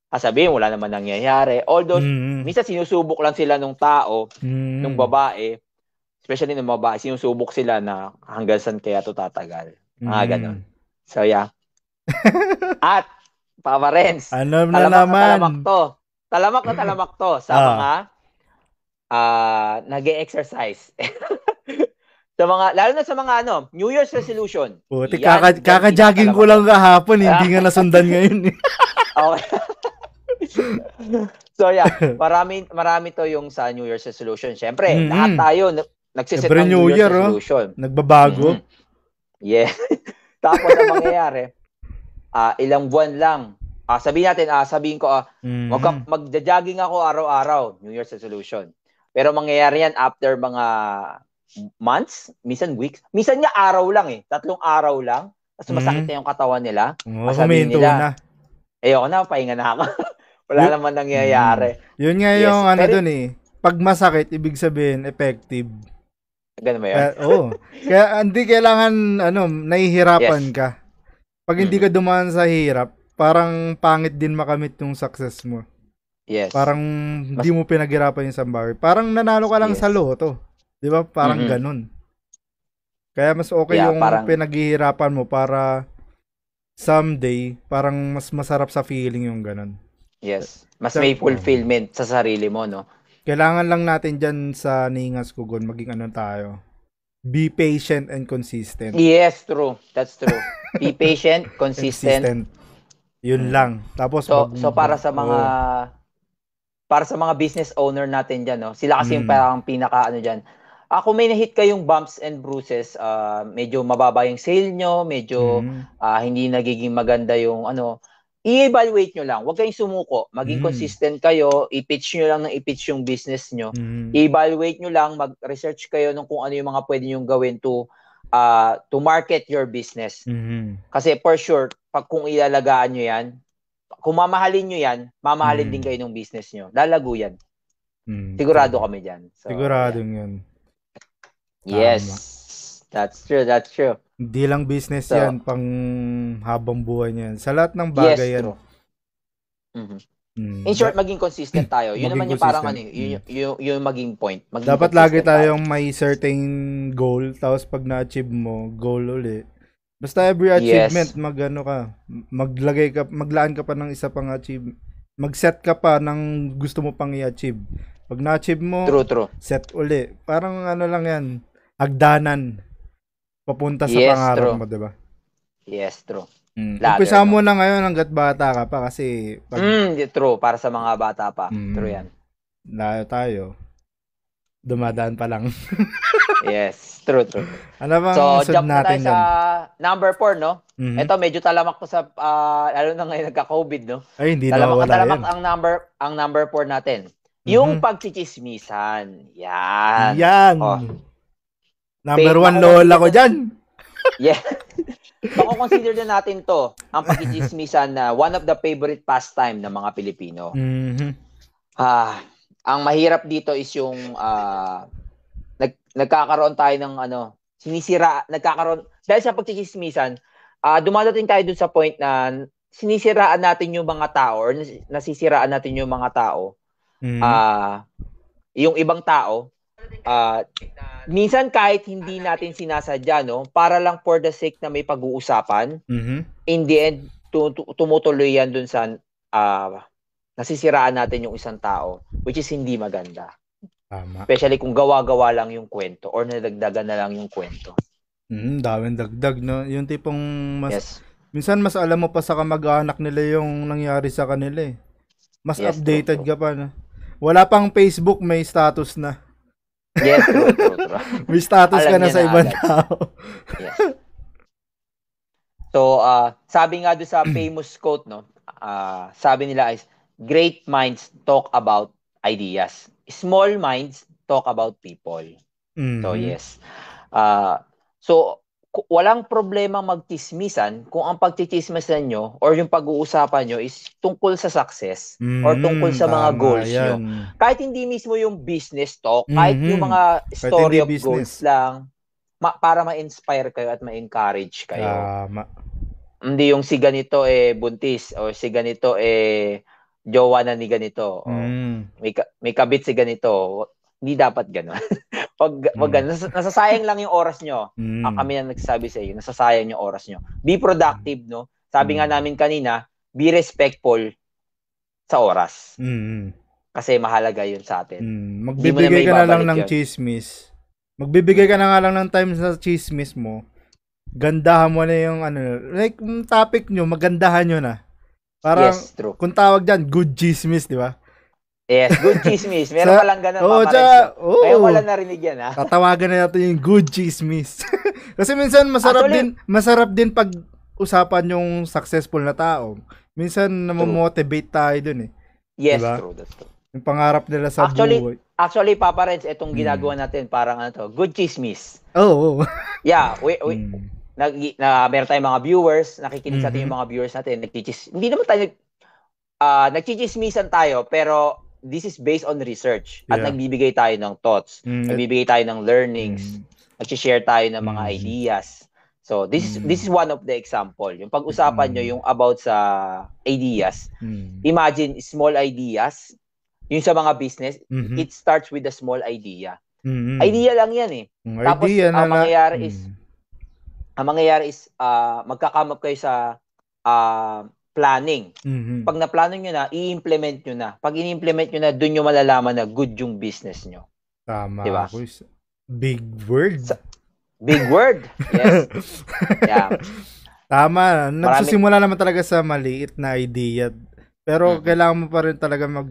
sasabihin wala naman nangyayari. Although Mhm. minsan sinusubok lang sila nung tao, Mhm. nung babae, especially nung babae, sinusubok sila na hanggang saan kaya to tatagal. Mga Mhm. ganon. So yeah. At Papa Renz, Ano na talamak na naman? talamak to. Talamak na talamak to sa Ah. mga ah nag-exercise. sa mga lalo na sa mga ano, New Year's resolution. Puti, kaka, kaka-jogging ko lang kahapon, hindi nga nasundan ngayon. eh. Okay. so yeah, marami marami to yung sa New Year's resolution. Syempre, Mhm. lahat tayo na- nagsiset Siyempre, ng New New Year's Year, oh. resolution. Nagbabago. Mhm. Yeah. Tapos ang mangyayari, ah ilang buwan lang. Ah sabihin natin, ah sabihin ko ah Mhm. Mag- magja-jogging ako araw-araw, New Year's resolution. Pero mangyayari yan after mga months, minsan weeks, minsan nga araw lang eh, tatlong araw lang. Tapos masakit Mhm. na yung katawan nila. Sasabihin huminto nila, na. Ayoko na, pahinga na ako. Wala Yun- naman nangyayari. Yun nga Yes, yung ano pero- dun eh. Pag masakit, ibig sabihin, effective. Ganun ba yun? Kaya, oo. Kaya hindi kailangan, ano, nahihirapan Yes. ka. Pag hindi ka dumaan sa hirap, parang pangit din makamit yung success mo. Yes. Parang hindi mo pinaghirapan yung sambawi. Parang nanalo ka lang Yes. sa loto. Di ba? Parang Mhm. ganun. Kaya mas okay Yeah, yung parang- pinaghihirapan mo para someday, parang mas masarap sa feeling yung ganun. yes. Mas So- may fulfillment sa sarili mo, no? Kailangan lang natin dyan sa Ningas Kugon, maging ano tayo. Be patient and consistent. Yes, true. That's true. Be patient, consistent. Yun lang. Tapos So, mag- so para sa mga Oo. Para sa mga business owner natin diyan, no. Sila kasi yung Mm. parang pinaka ano diyan. Ako may na-hit kayong bumps and bruises, ah, medyo mababa yung sale nyo, medyo Mm. ah, hindi nagiging maganda yung ano, i-evaluate nyo lang. Huwag kayong sumuko. Maging Mm. consistent kayo, i-pitch nyo lang ng i-pitch yung business nyo. Mm. I-evaluate nyo lang, mag-research kayo ng kung ano yung mga pwede nyo gawin to ah, to market your business. Mm. Kasi for sure, pag kung ilalagaan nyo yan, kung mamahalin nyo yan, mamahalin Mm. din kayo ng business nyo. Lalago yan. Mm. Sigurado kami dyan. So, Siguradong yun. Yes. That's true, that's true. Hindi lang business So- yan, pang habang buhay niyan. Sa lahat ng Yes, bagay yan. true. Mhm. Mm. In short, maging consistent tayo. Yun Maging naman yung parang ano, consistent. yun, yun, yun, yung maging point. Maging Dapat lagi consistent tayong may certain goal, tapos pag na-achieve mo, goal uli. Basta every achievement, Yes. mag ano ka, maglagay ka, maglaan ka pa ng isa pang achieve. Mag-set ka pa ng gusto mo pang i-achieve. Pag na-achieve mo, True, true. set uli. Parang ano lang yan, hagdanan. Papunta sa Yes, pangarap true. mo, diba? Yes, true. Mm. Umpisa mo na ngayon hanggat bata ka pa kasi pag Mm, di- true. Para sa mga bata pa. Mm. True yan. layo tayo, dumadaan pa lang. Yes, true, true. ano bang So, sunod jump na tayo natin sa number 4, no? Mhm. Ito, medyo talamak to sa, ah, lalo na ngayon nagka-COVID, no? Ay, hindi Talamak na wala talamak yan. ang number, ang number 4 natin. Yung Mhm. pagchichismisan. Yan. Yan. Oh. Number Fake one lola ko dyan. Yeah. Baka consider na natin to, ang pagchichismisan na one of the favorite pastime ng mga Pilipino. Mhm. Ah, ang mahirap dito is yung ah nag, nagkakaroon tayo ng ano, sinisira, nagkakaroon dahil sa pagchichismisan, ah dumadating tayo dun sa point na sinisiraan natin yung mga tao or nas- nasisiraan natin yung mga tao. Mhm. Ah, yung ibang tao ah minsan kahit hindi natin sinasadya no, para lang for the sake na may pag-uusapan, Mhm. in the end tu- tu- tumutuloy yan dun sa ah, nasisiraan natin yung isang tao which is hindi maganda. Tama. Especially kung gawa-gawa lang yung kwento or nadagdagan na lang yung kwento. Mhm, daming dagdag, no? Yung tipong mas, Yes. minsan mas alam mo pa sa kamag-anak nila yung nangyari sa kanila eh. Mas Yes, updated true, ka pa, no? Wala pang Facebook, may status na. Yes, true, true, true. May status Alam ka na sa na ibang agad. tao. Yes. So, ah sabi nga doon sa famous quote, no, ah sabi nila is, great minds talk about ideas. Small minds talk about people. So, Mhm. yes. Ah so, walang problema magtismisan kung ang pagtitismisan nyo or yung pag-uusapan nyo is tungkol sa success or Mhm, tungkol sa mga tama goals nyo. yan. Kahit hindi mismo yung business talk, kahit Mhm. yung mga story of business. goals lang, ma- para ma-inspire kayo at ma-encourage kayo. Tama. Hindi yung si ganito eh buntis o si ganito eh jowa na ni ganito. Mm. may, ka- may kabit si ganito. Hindi dapat gano'n. wag, wag Mm. Nas- nasasayang lang yung oras nyo. Mm. Ah, kami na nagsasabi sa iyo, nasasayang yung oras nyo. Be productive, no? Sabi nga Mm. namin kanina, be respectful sa oras. Mm. Kasi mahalaga yun sa atin. Mm. Na Magbibigay ka na lang ng yun. chismis. Magbibigay ka na nga lang ng time sa chismis mo. Gandahan mo na yung ano, like topic nyo, magandahan nyo na. Parang, yes, true. kung tawag dyan, good chismis, di ba? Yes, good chismis. Meron pa lang ganun, Papa tsaka. Ngayon ko lang narinig yan, ha? Tatawagan na natin yung good chismis. Kasi minsan masarap Actually- din, masarap din pag usapan yung successful na tao. Minsan namomotivate tayo dun eh. Yes, Diba? true. That's true. Yung pangarap nila sa Actually- buhay. Actually, Papa Renz, itong Mm. ginagawa natin, parang ano to, good chismis. Oh, Yeah, we, we, Mm. Nag, na, meron tayong mga viewers, nakikinig sa atin yung mga viewers natin, nagchichis, hindi naman tayo, ah nagchichismisan tayo, pero this is based on research. At Yeah. nagbibigay tayo ng thoughts, Mm. nagbibigay tayo ng learnings, Mm. nag-share tayo ng mga Mhm. ideas. So, this is Mm. this is one of the example. Yung pag-usapan Mm. nyo yung about sa ideas. Mm. Imagine small ideas, yung sa mga business, Mhm. it starts with a small idea. Mhm. Idea lang yan eh. Ang Tapos, idea ang na- mangyayari is, Mm. Ang mangyayari is ah magka-come up kayo sa ah planning. Mhm. Pag naplano nyo na, i-implement nyo na. Pag in-implement nyo na, dun nyo malalaman na good yung business nyo. Tama. Diba? Kuis. Big word. Sa- Big word. Yes. Yeah. Tama. Nagsisimula naman talaga sa maliit na idea. Pero Mhm. kailangan mo pa rin talaga mag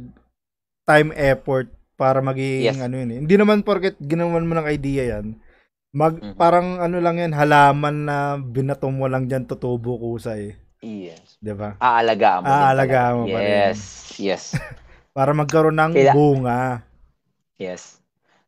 time effort para maging Yes. ano yun. eh. Hindi naman porket ginawan mo ng idea yan. Mag Mhm. parang ano lang yan, halaman na binato mo lang diyan tutubo kusay, Yes. 'di ba? Aalagaan mo. Aalagaan mo pa rin. Yes. Yes. Para magkaroon ng Kaila- bunga. Yes.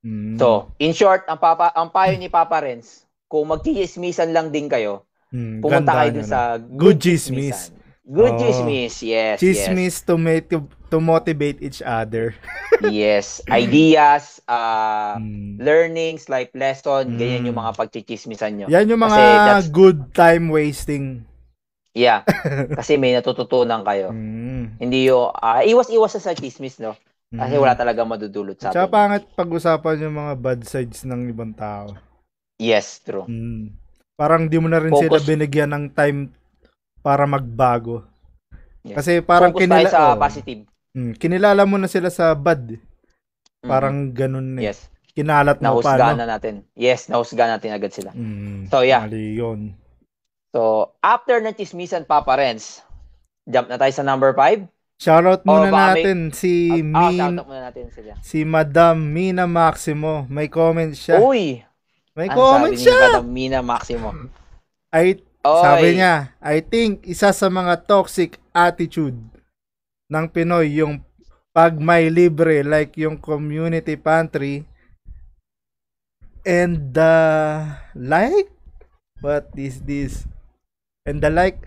Mm. So, in short, ang papa ang payo ni Papa Renz, kung magchismisan lang din kayo, Mm, pumunta kayo ano, dun no? sa Good chismis. Good Oo. chismis. Yes. Chismis to motiv- to motivate each other. Yes. yes. Ideas, uh, Mm. learnings, life lesson, ganyan Mm. yung mga pagchichismisan nyo. Yan yung mga good time wasting. Yeah. Kasi may natututunan kayo. Mm. Hindi yung, ah, iwas-iwas sa chismis, no? Kasi Mm. wala talaga madudulot sa Tsaka atin. pangit pag-usapan yung mga bad sides ng ibang tao. Yes, true. Mm. Parang di mo na rin sila Focus- binigyan ng time para magbago. Yes. Kasi parang Focus kinila sa oh, positive. mm, kinilala mo na sila sa bad. Mhm. Parang ganun eh. Yes. Kinalat mo pa, no? na natin. Yes, nahusgahan natin agad sila. Mm, So, yeah. Mali yun. So, after ng chismisan, Papa Renz, jump na tayo sa number 5. Shoutout Oh, muna may- natin si Ah, Min, shoutout muna natin sila. si Madam Mina Maximo. May comment siya. Uy! May Ano comment sabi ni siya. Madam Mina Maximo? I Oy! Sabi niya, I think isa sa mga toxic attitude ng Pinoy yung pag may libre like yung community pantry and the like what is this and the like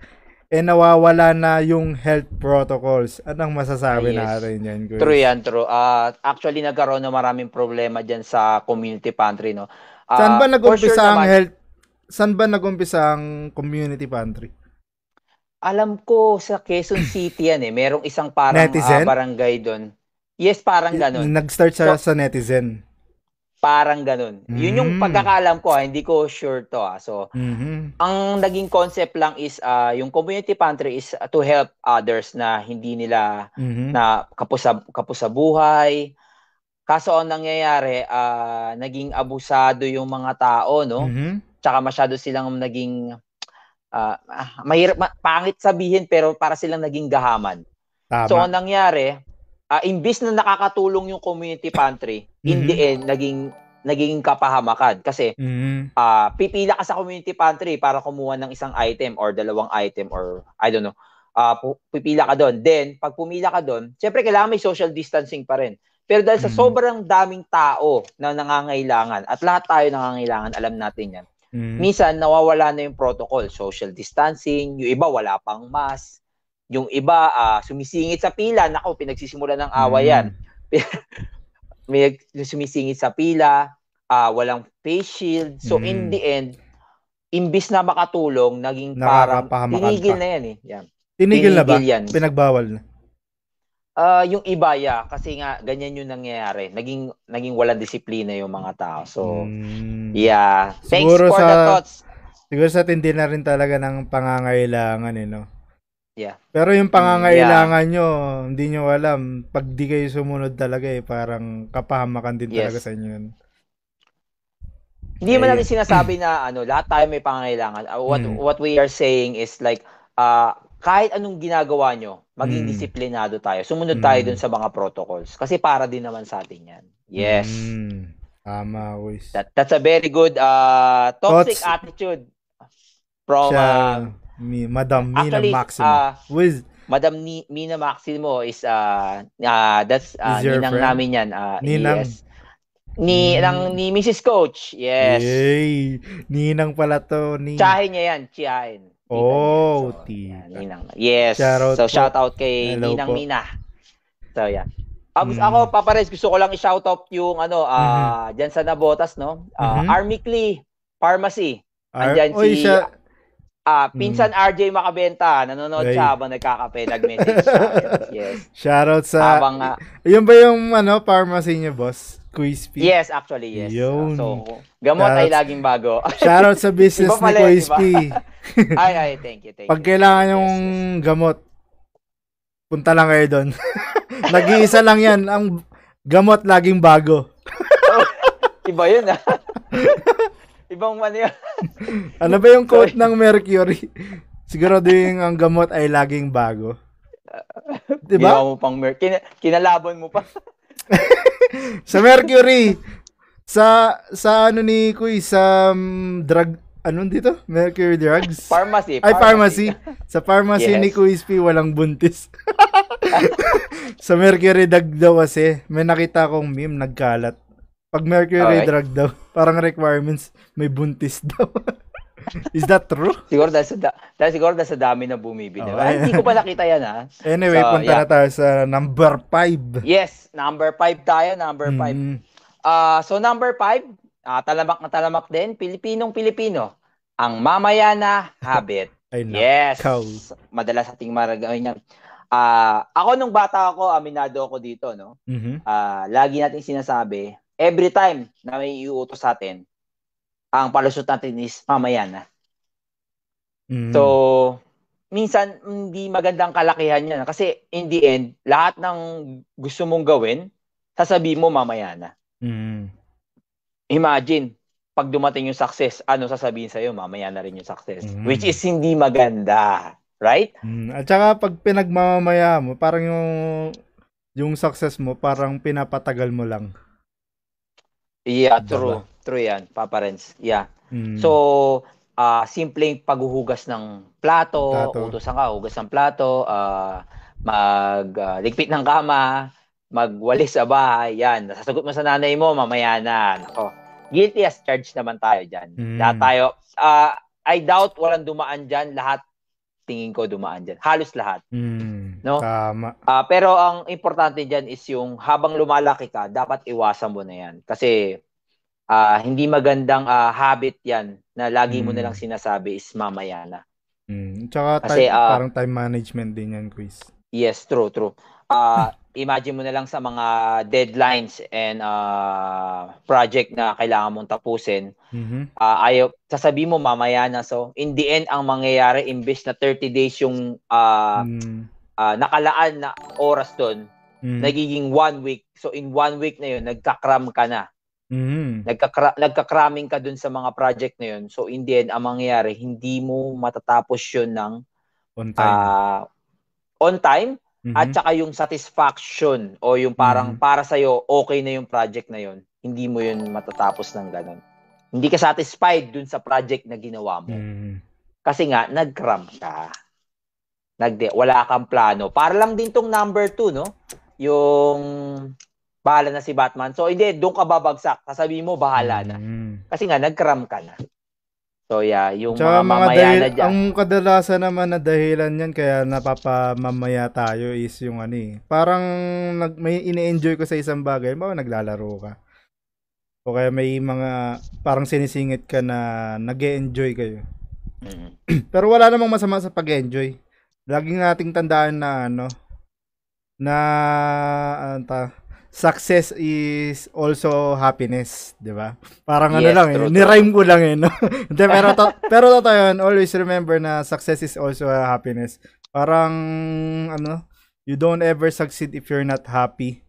and nawawala na yung health protocols. Anong masasabi Ah, yes. natin yan? Kuya? True yan, true. Ah, actually, nagkaroon ng maraming problema dyan sa community pantry, no? Ah, Saan ba for nag-umpisa sure ang naman, health? Saan ba nag-umpisa ang community pantry? Alam ko sa Quezon City yan eh. Merong isang parang Netizen? ah, barangay doon. Yes, parang ganun. Nag-start sa, So- sa netizen. Parang ganun. Yun yung Mm. pagkakaalam ko, ah, hindi ko sure to. Ah. So, Mhm. ang naging concept lang is ah, yung community pantry is ah, to help others na hindi nila Mhm. na kapos sa, kapos sa buhay. Kaso ang nangyayari, ah, naging abusado yung mga tao, no? Mhm. Tsaka masyado silang naging ah, mahirap, ma- pangit sabihin pero para silang naging gahaman. Tama. So ang nangyari, ah, imbis na nakakatulong yung community pantry, in Mhm. the end naging naging kapahamakan kasi Mhm. ah pipila ka sa community pantry para kumuha ng isang item or dalawang item or I don't know. Pu- pipila ka doon. Then pag pumila ka doon, syempre kailangan may social distancing pa rin. Pero dahil sa Mhm. sobrang daming tao na nangangailangan at lahat tayo nangangailangan, alam natin 'yan. Mhm. Minsan nawawala na yung protocol, social distancing, yung iba wala pang mask, yung iba ah, sumisingit sa pila, nako pinagsisimula ng away yan. May sumisingit sa pila, ah, walang face shield. So in Mhm. the end, imbis na makatulong, naging parang tinigil na yan eh. Yan. Tinigil na ba? Tinigil yan. Pinagbawal na. Ah, yung iba ya kasi nga ganyan yung nangyayari. Naging naging walang disiplina yung mga tao. So Mm. yeah. Thanks Siguro for sa- the thoughts. Siguro sa tindi na rin talaga ng pangangailangan eh, no? Yeah. Pero yung pangangailangan nyo, hindi nyo alam. Pag di kayo sumunod talaga eh, parang kapahamakan din talaga Yes. sa inyo yun. Hindi man Ayun. natin sinasabi na ano, lahat tayo may pangangailangan. Uh, what Mm. what we are saying is like uh, kahit anong ginagawa nyo, maging Mm. disiplinado tayo. Sumunod tayo Mm. dun sa mga protocols kasi para din naman sa atin 'yan. Yes. Mm. Tama, Wiz. That that's a very good uh toxic Thoughts? attitude from Siya, uh, mi, Madam Mina actually Maximo. uh, Wiz, Madam Ni- Mina Maximo is uh, uh that's uh, Is ninang friend? namin 'yan. Uh, Ninang? Yes. Ni Mm. ng ni Mrs. Coach. Yes. Yay! Ninang pala to. Ni... Tsahin niya yan, tiyahin. Oh. So, tita. Ninang. Yes. Shoutout so, po. shout out kay Hello Ninang po. Mina. So, yan. Ah, gusto- Mm. Ako, Papares, gusto ko lang i-shout out yung ano, ah dyan sa Nabotas, no? Ah, Mhm. Army Clee Pharmacy. Ar- Andyan Oy, si siya, ah pinsan RJ Makabenta. Nanonood Mm. Ay. siya habang nagkakape, nag-message siya. yes. shoutout sa... Habang, ah, Yun ba yung ano, pharmacy niya, boss? Quiz yes, actually, yes. Yun. So, gamot ay Shoutout- laging bago. Shoutout sa business ni. P. ay, ay, thank you, thank Pag you. kailangan Yes, yung yes. gamot, punta lang kayo doon. Nag-iisa lang yan. Ang gamot laging bago. Iba yun ah. Ibang ano yun. Ano ba yung quote ng Mercury? Sigurado yung ang gamot ay laging bago. Diba? Ginawa mo pang mer- Kin- kinalaban mo pa. sa Mercury, sa sa ano ni Kuy, sa um, drug, anong dito? Mercury Drugs? Pharmacy. Ay, pharmacy. Sa pharmacy Yes. ni Kuy P, walang buntis. sa Mercury Drug daw kasi, may nakita akong meme, nagkalat. Pag Mercury Okay. Drug daw, parang requirements, may buntis daw. Is that true? Siguro dahil sa, da- dahil siguro dahil sa dami na bumibili. Oh, Ay, hindi ko pa nakita yan ha. Anyway, So, punta yeah. na tayo sa number 5. Yes, number 5 tayo, number 5. Mm. Ah, so number 5, ah talamak na talamak din, Pilipinong Pilipino. Ang mamayana habit. Yes. Ikaw. Madalas ating maragawin yan. Ah, ako nung bata ako, aminado ako dito, no. Mhm. Ah, lagi nating sinasabi, every time na may iuutos sa atin, ang palusot natin is mamayana. Mm. So, minsan hindi magandang kalakihan yan. Kasi in the end, lahat ng gusto mong gawin, sasabihin mo mamaya na. Mm. Imagine, pag dumating yung success, ano sasabihin sa'yo? Mamaya na rin yung success. Mm. Which is hindi maganda. Right? Mm. At saka pag pinagmamamaya mo, parang yung yung success mo, parang pinapatagal mo lang. Yeah, Diba? True. Yan, Papa Renz. Yeah. Mm. So, ah simpleng paghuhugas ng plato, Plato. utosan ka, hugas ng plato, ah mag ah, ligpit ng kama, magwalis sa bahay, yan. Nasasagot mo sa nanay mo, mamaya na. Nako. Guilty as charged naman tayo dyan. Mm. Lahat tayo, ah I doubt walang dumaan dyan. Lahat, tingin ko dumaan dyan. Halos lahat. Mm. No? Tama. Ah, pero ang importante dyan is yung habang lumalaki ka, dapat iwasan mo na yan. Kasi ah, hindi magandang ah, habit yan na lagi mo Mm. na lang sinasabi is mamaya na. Mm. Tsaka Kasi, time, ah, parang time management din yan, quiz. Yes, true, true. Ah, imagine mo na lang sa mga deadlines and ah, project na kailangan mong tapusin. Mhm. Ah, ayaw, sasabihin mo mamaya na. So, in the end, ang mangyayari, imbes na 30 days yung ah, Mm. ah, nakalaan na oras doon, Mm. nagiging one week. So, in one week na yun, nagkakram ka na. Mhm. Nagkakra- nagkakraming ka dun sa mga project na yun. So, in the end, ang mangyayari, hindi mo matatapos yun ng On time. ah, on time Mhm. at saka yung satisfaction o yung parang Mhm. para sa'yo, okay na yung project na yun. Hindi mo yun matatapos ng ganun. Hindi ka satisfied dun sa project na ginawa mo. Mhm. Kasi nga, nag-cram ka. Nagde, wala kang plano. Para lang din tong number two, no? Yung bahala na si Batman. So, hindi, doon ka babagsak. Sasabihin mo, bahala na. Mhm. Kasi nga, nag-cram ka na. So, yeah, yung Tsaka mga mga mamaya dahil, na dyan. ang kadalasan naman na dahilan yan kaya napapamamaya tayo is yung ano eh. Parang nag, may ine-enjoy ko sa isang bagay, ba naglalaro ka. O kaya may mga parang sinisingit ka na nag enjoy kayo. Mm. Pero wala namang masama sa pag-enjoy. Laging nating tandaan na ano na ano ta, success is also happiness, 'di ba? Parang ano Yes, lang eh, true, ni-rhyme ko lang eh, no? Hindi, pero to, pero totoo yun, always remember na success is also a happiness. Parang ano, you don't ever succeed if you're not happy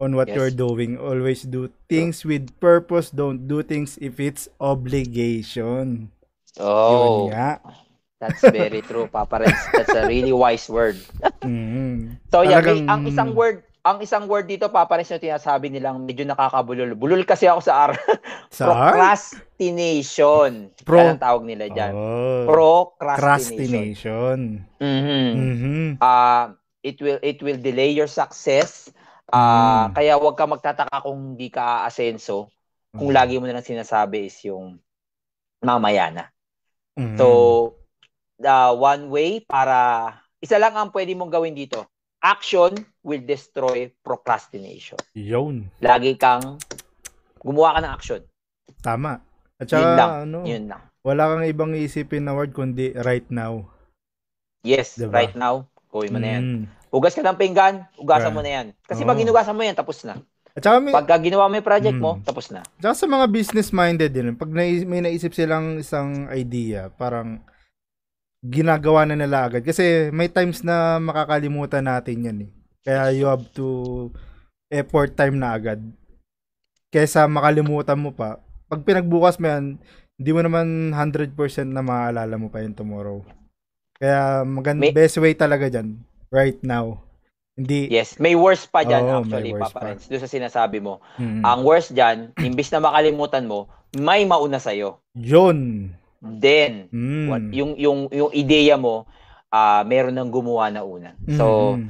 on what Yes. you're doing. Always do things with purpose, don't do things if it's obligation. Oh, Yun nga. that's very true, Papa Renz. That's a really wise word. Mhm. So, yeah, Talagang- ang isang word, ang isang word dito, Papa Renz, yung tinasabi nilang medyo nakakabulol. Bulol kasi ako sa R. Sa Procrastination. Pro- Yan ang tawag nila dyan. Oh. Procrastination. Mhm. Mhm. Ah, it will it will delay your success. Ah, Mm. kaya wag ka magtataka kung hindi ka aasenso kung Mm. lagi mo na lang sinasabi is yung mamaya na. Mhm. So, the one way para isa lang ang pwede mong gawin dito. Action will destroy procrastination. yun. Lagi kang gumawa ka ng action. Tama. At Yun lang. saka, ano, Yun lang. wala kang ibang isipin na word kundi right now. Yes, Diba? right now, gawin mo na yan. Mm. Hugas ka ng pinggan, hugasan Yeah. mo na yan. Kasi Oo. pag hinugasan mo yan, tapos na. At saka, may, Pagka ginawa mo yung project mo, Mm. tapos na. Tsaka sa mga business-minded din, pag may naisip silang isang idea, parang ginagawa na nila agad. Kasi may times na makakalimutan natin yan eh. Kaya you have to effort time na agad. Kesa makalimutan mo pa. Pag pinagbukas mo yan, hindi mo naman 100% na maaalala mo pa yun tomorrow. Kaya maganda, May- best way talaga dyan, right now. Hindi, Yes, may worst pa dyan Oo, actually, Papa pa. Renz. Doon sa sinasabi mo. Mm. Ang worst dyan, imbis na makalimutan mo, may mauna sa'yo. yun. Then, Mm. what, yung, yung, yung ideya mo, ah meron nang gumawa na una. So, Mm.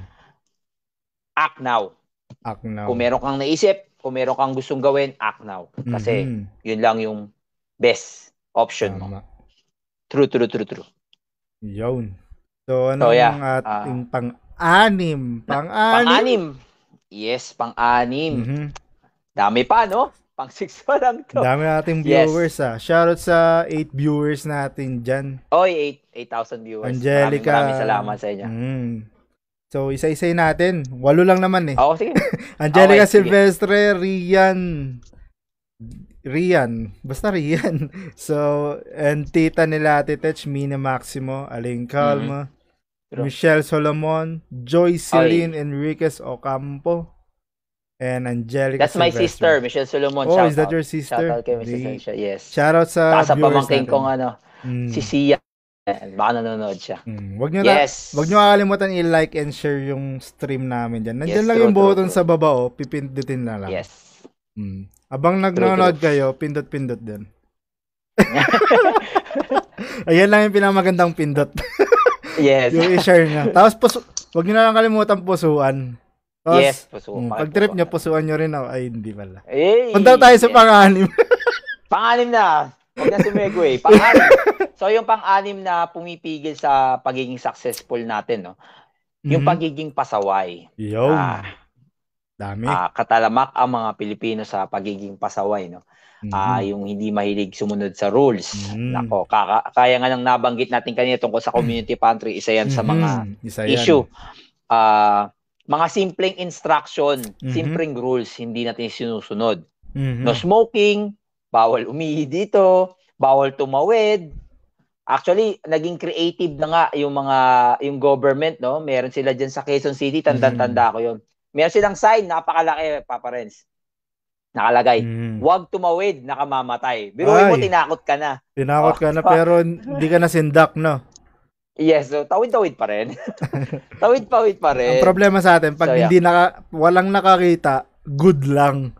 act now. Act now. Kung meron kang naisip, kung meron kang gustong gawin, act now. Kasi, Mhm. yun lang yung best option mo. Tama. True, true, true, true. Yun. So, ano So, yeah, ang ating pang-anim? Pang-anim? Pang-anim. Yes, pang-anim. Mhm. Dami pa, no? Pang-six pa lang to. Dami nating Yes. viewers ah. Shoutout sa 8 viewers natin dyan. Oy, 8 8,000 viewers. Angelica. Maraming, maraming salamat sa inyo. Mm. So, isa-isay natin. Walo lang naman eh. Oo, sige. Angelica okay, sige. Silvestre, Rian. Rian. Basta Rian. So, and tita nila Ate Tech, Mina Maximo, Aling Calma, Mm-hmm. Michelle Solomon, Joy Celine Enriquez Ocampo, and Angelica That's my Silvestre. sister, Michelle Solomon. Oh, shout is that out. your Shout sister? out kay Mrs. Di- Aisha, yes. Shoutout sa Saka sa pamangkin natin. kong ano, Mm. si Sia. Baka nanonood siya. Mm. Wag nyo na, Yes. wag nyo kakalimutan i-like and share yung stream namin dyan. Nandyan Yes, lang true, yung button sa baba oh, pipindutin na lang. Yes. Mm. Abang nagnonood kayo, pindot-pindot din. Ayan lang yung pinamagandang pindot. Yes. yung i-share nyo. Tapos, puso, wag nyo na lang kalimutan pusuan. Tapos, yes. Puso, mm, pag trip nyo, pusuan nyo rin ako. Ay, hindi pala. Eh, Punta tayo sa yes. pang-anim. Pang-anim na. Huwag na sumegway. Pang-anim. so, yung pang-anim na pumipigil sa pagiging successful natin, no? Yung Mhm. pagiging pasaway. Yo. Ah, Dami. ah, katalamak ang mga Pilipino sa pagiging pasaway, no? Mhm. Ah, yung hindi mahilig sumunod sa rules. Mhm. Nako, kaka- kaya nga nang nabanggit natin kanina tungkol sa community pantry, isa yan sa mga. Isa yan. issue. Ah, mga simpleng instruction, Mhm. simpleng rules, hindi natin sinusunod. Mhm. No smoking, bawal umihi dito, bawal tumawid. Actually, naging creative na nga yung mga yung government, no? Meron sila diyan sa Quezon City, tanda-tanda ko 'yon. Meron silang sign, napakalaki, Papa Renz. Nakalagay, Mhm. huwag tumawid, nakamamatay. Biruin mo, tinakot ka na. Tinakot Oh. ka na pero hindi ka na sindak, no? Yes, so tawid-tawid pa rin. tawid-tawid pa rin. Ang problema sa atin, pag So, yeah. hindi naka, walang nakakita, good lang.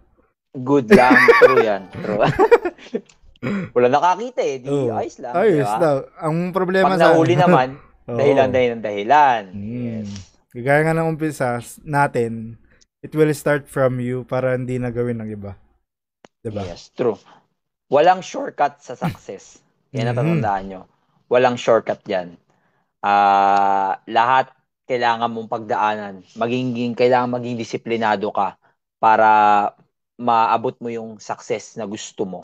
Good lang. True yan. True. Wala nakakita eh. Di, Oo. ayos lang. Ayos di ba? daw. Ang problema Pag sa nahuli naman, Oo. dahilan, dahilan, dahilan. Mm. Yes. Kagaya nga ng umpisa natin, it will start from you para hindi na gawin ng iba. Diba? Yes, true. Walang shortcut sa success. Yan ang Mhm. tatandaan nyo. Walang shortcut yan. Ah, lahat kailangan mong pagdaanan. Maging, kailangan maging disiplinado ka para maabot mo yung success na gusto mo.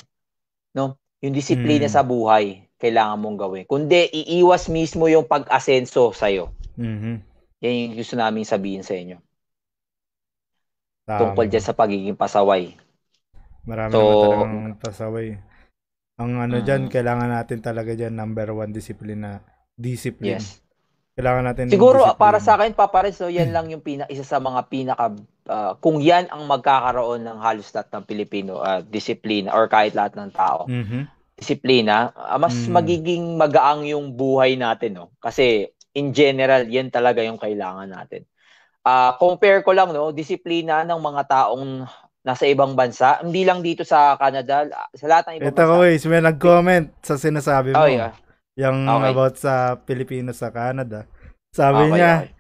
No? Yung disiplina Mm. sa buhay, kailangan mong gawin. Kundi, iiwas mismo yung pag-asenso sa'yo. Mhm. Yan yung gusto namin sabihin sa inyo. Tama. Tungkol dyan sa pagiging pasaway. Marami So- naman talagang pasaway. Ang ano dyan, kailangan natin talaga dyan, number one, discipline Discipline. Yes. Kailangan natin Siguro discipline. para sa akin pa so yan lang yung pina, isa sa mga pinaka ah, kung yan ang magkakaroon ng halos lahat ng Pilipino ah, disiplina or kahit lahat ng tao Mhm. disiplina ah, mas Mm. magiging magaang yung buhay natin no kasi in general yan talaga yung kailangan natin Ah, compare ko lang no disiplina ng mga taong nasa ibang bansa hindi lang dito sa Canada sa lahat ng ibang Ito ko, Waze, may nag-comment sa sinasabi mo. Oh, yeah. Yung Okay. about sa Pilipino sa Canada. Sabi Okay, niya, okay.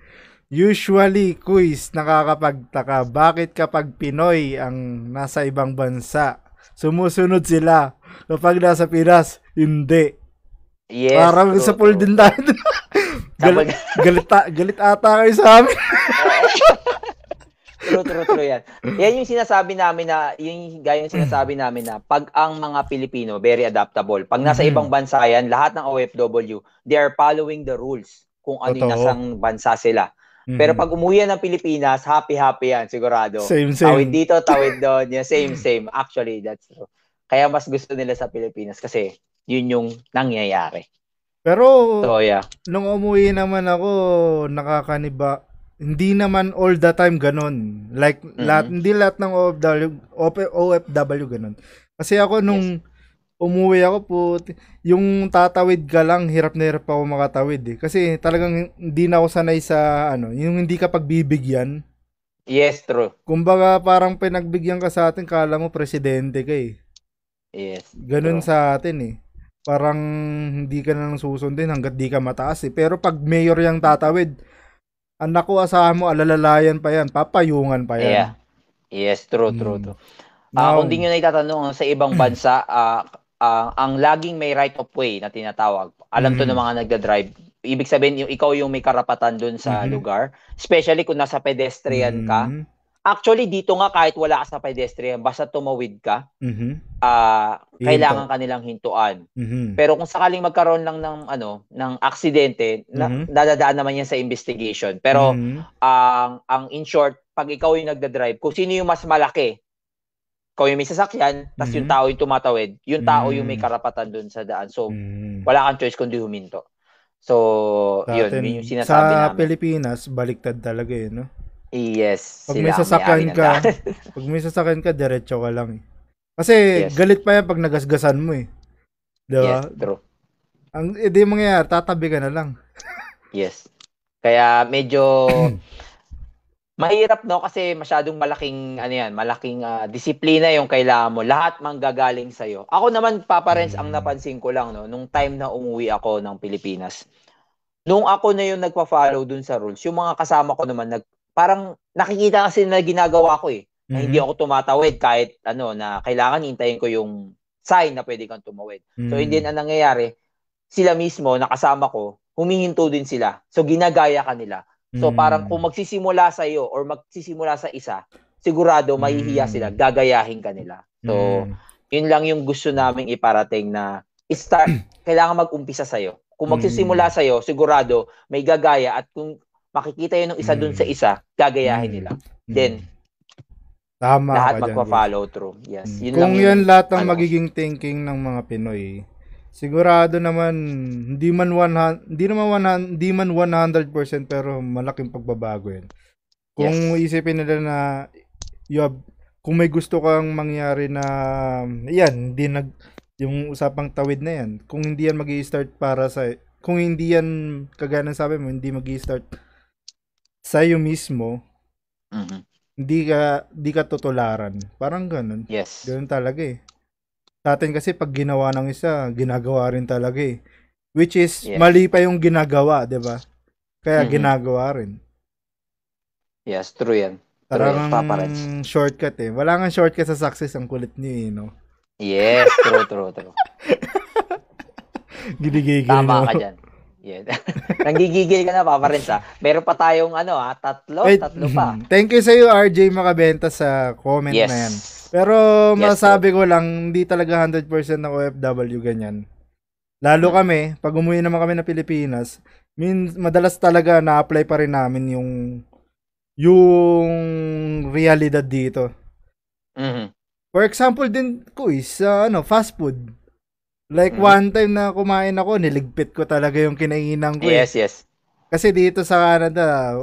usually, quiz, nakakapagtaka, bakit kapag Pinoy ang nasa ibang bansa, sumusunod sila. Kapag nasa Pinas, hindi. Yes, Parang true, sa pool din tayo. galit, galit, galit ata kayo sa amin. True, true, true yan. Yan yung sinasabi namin na, yung gaya yung sinasabi namin na pag ang mga Pilipino, very adaptable. Pag nasa Mhm. ibang bansa yan, lahat ng OFW, they are following the rules kung ano yung nasang bansa sila. Pero pag umuwi ng Pilipinas, happy-happy yan, sigurado. Same, Tawid same. dito, tawid doon. Yeah, same, same. Actually, that's true. Kaya mas gusto nila sa Pilipinas kasi yun yung nangyayari. Pero So, yeah. nung umuwi naman ako, nakakaniba. Hindi naman all the time ganun. Like, Mhm. lahat, hindi lahat ng OFW, OFW ganun. Kasi ako nung umuwi ako po, yung tatawid ka lang, hirap na hirap ako makatawid eh. Kasi talagang hindi na ako sanay sa, ano, yung hindi ka pagbibigyan. Yes, true. Kumbaga parang pinagbigyan ka sa atin, kala mo presidente ka eh. Yes. Ganun true. sa atin eh. Parang hindi ka na lang susundin hanggat di ka mataas eh. Pero pag mayor yung tatawid, anak ko asahan mo, alalalayan pa yan, papayungan pa yan. Yeah. Yes, true, true, Mm. true. Ah, Now, kung di nyo na itatanong sa ibang bansa, ah, ah, ang laging may right of way na tinatawag. Alam to Mhm. ng mga nagda-drive. Ibig sabihin, yung, ikaw yung may karapatan dun sa Mhm. lugar. Especially kung nasa pedestrian ka. Actually, dito nga kahit wala ka sa pedestrian, basta tumawid ka, mhm, ah, Hinto. kailangan kanilang hintuan. mhm. Pero kung sakaling magkaroon lang ng ano, ng aksidente, na, Mhm. dadadaan naman yan sa investigation. Pero Mhm, ang ang in short, pag ikaw yung nagda-drive, kung sino yung mas malaki, ikaw yung may sasakyan, tapos yung tao yung tumatawid, yung tao yung may Mhm. karapatan dun sa daan. So, mhm. wala kang choice kundi huminto. So, Sa yun, atin, yun yung sinasabi sa namin. Pilipinas, baliktad talaga eh, no? Yes. Pag may sasakyan ka, pag may sasakyan ka, diretso ka lang eh. Kasi Yes. galit pa yan pag nagasgasan mo eh. Di ba? yes, true. Ang edi mangyayari, tatabi ka na lang. Yes. Kaya medyo mahirap no kasi masyadong malaking ano yan, malaking ah, disiplina yung kailangan mo. Lahat manggagaling sa iyo. Ako naman Papa Renz ang Mm. napansin ko lang no nung time na umuwi ako ng Pilipinas. Nung ako na yung nagpa-follow dun sa rules, yung mga kasama ko naman nag parang nakikita kasi na ginagawa ko eh. Na hindi Mhm. ako tumatawid kahit ano na kailangan hintayin ko yung sign na pwede kang tumawid. So Mhm. hindi na nangyayari, sila mismo nakasama ko, humihinto din sila. So ginagaya ka nila. So Mhm. parang kung magsisimula sa iyo or magsisimula sa isa, sigurado mahihiya Mm. sila, gagayahin ka nila. So Mhm. yun lang yung gusto naming iparating na start kailangan mag-umpisa sa iyo. Kung magsisimula Mm. sa iyo, sigurado may gagaya at kung makikita yun ng isa dun sa Mm. isa, gagayahin Mm. nila. Mhm. Then, Tama Lahat magpa-follow through. Yes. Mm. Yun Kung lang yan yung- lahat ng ano. magiging thinking ng mga Pinoy, sigurado naman hindi man 100 hindi naman 100 hindi man 100% pero malaking pagbabago yan. Kung isipin nila na you have, kung may gusto kang mangyari na yan, hindi nag yung usapang tawid na yan. Kung hindi yan magi-start para sa kung hindi yan kagaya ng sabi mo, hindi magi-start sa iyo mismo, Mhm. hindi ka hindi ka tutularan. Parang ganun. Yes. Ganun talaga eh. Sa atin kasi pag ginawa ng isa, ginagawa rin talaga eh. Which is, Yes. mali pa yung ginagawa, di ba? Kaya Mhm. ginagawa rin. Yes, true yan. Parang shortcut eh. Wala nga shortcut sa success ang kulit niyo eh, no? Yes, true, true, true. Gidigigil Tama ka dyan. Yeah. Nanggigigil ka na, Papa Renz, ha? Meron pa tayong, ano, ha? Tatlo? Wait, Tatlo pa. Thank you sa iyo RJ Makabenta sa comment Yes. na yan. Pero Yes, masabi ko lang, hindi talaga 100% ng OFW ganyan. Lalo Hmm. kami, pag umuwi naman kami na Pilipinas, min, madalas talaga na-apply pa rin namin yung yung realidad dito. Mhm. For example din ko is sa ano, fast food. Like Mhm. one time na kumain ako, niligpit ko talaga yung kinainan ko. eh. Yes, yes. Kasi dito sa Canada,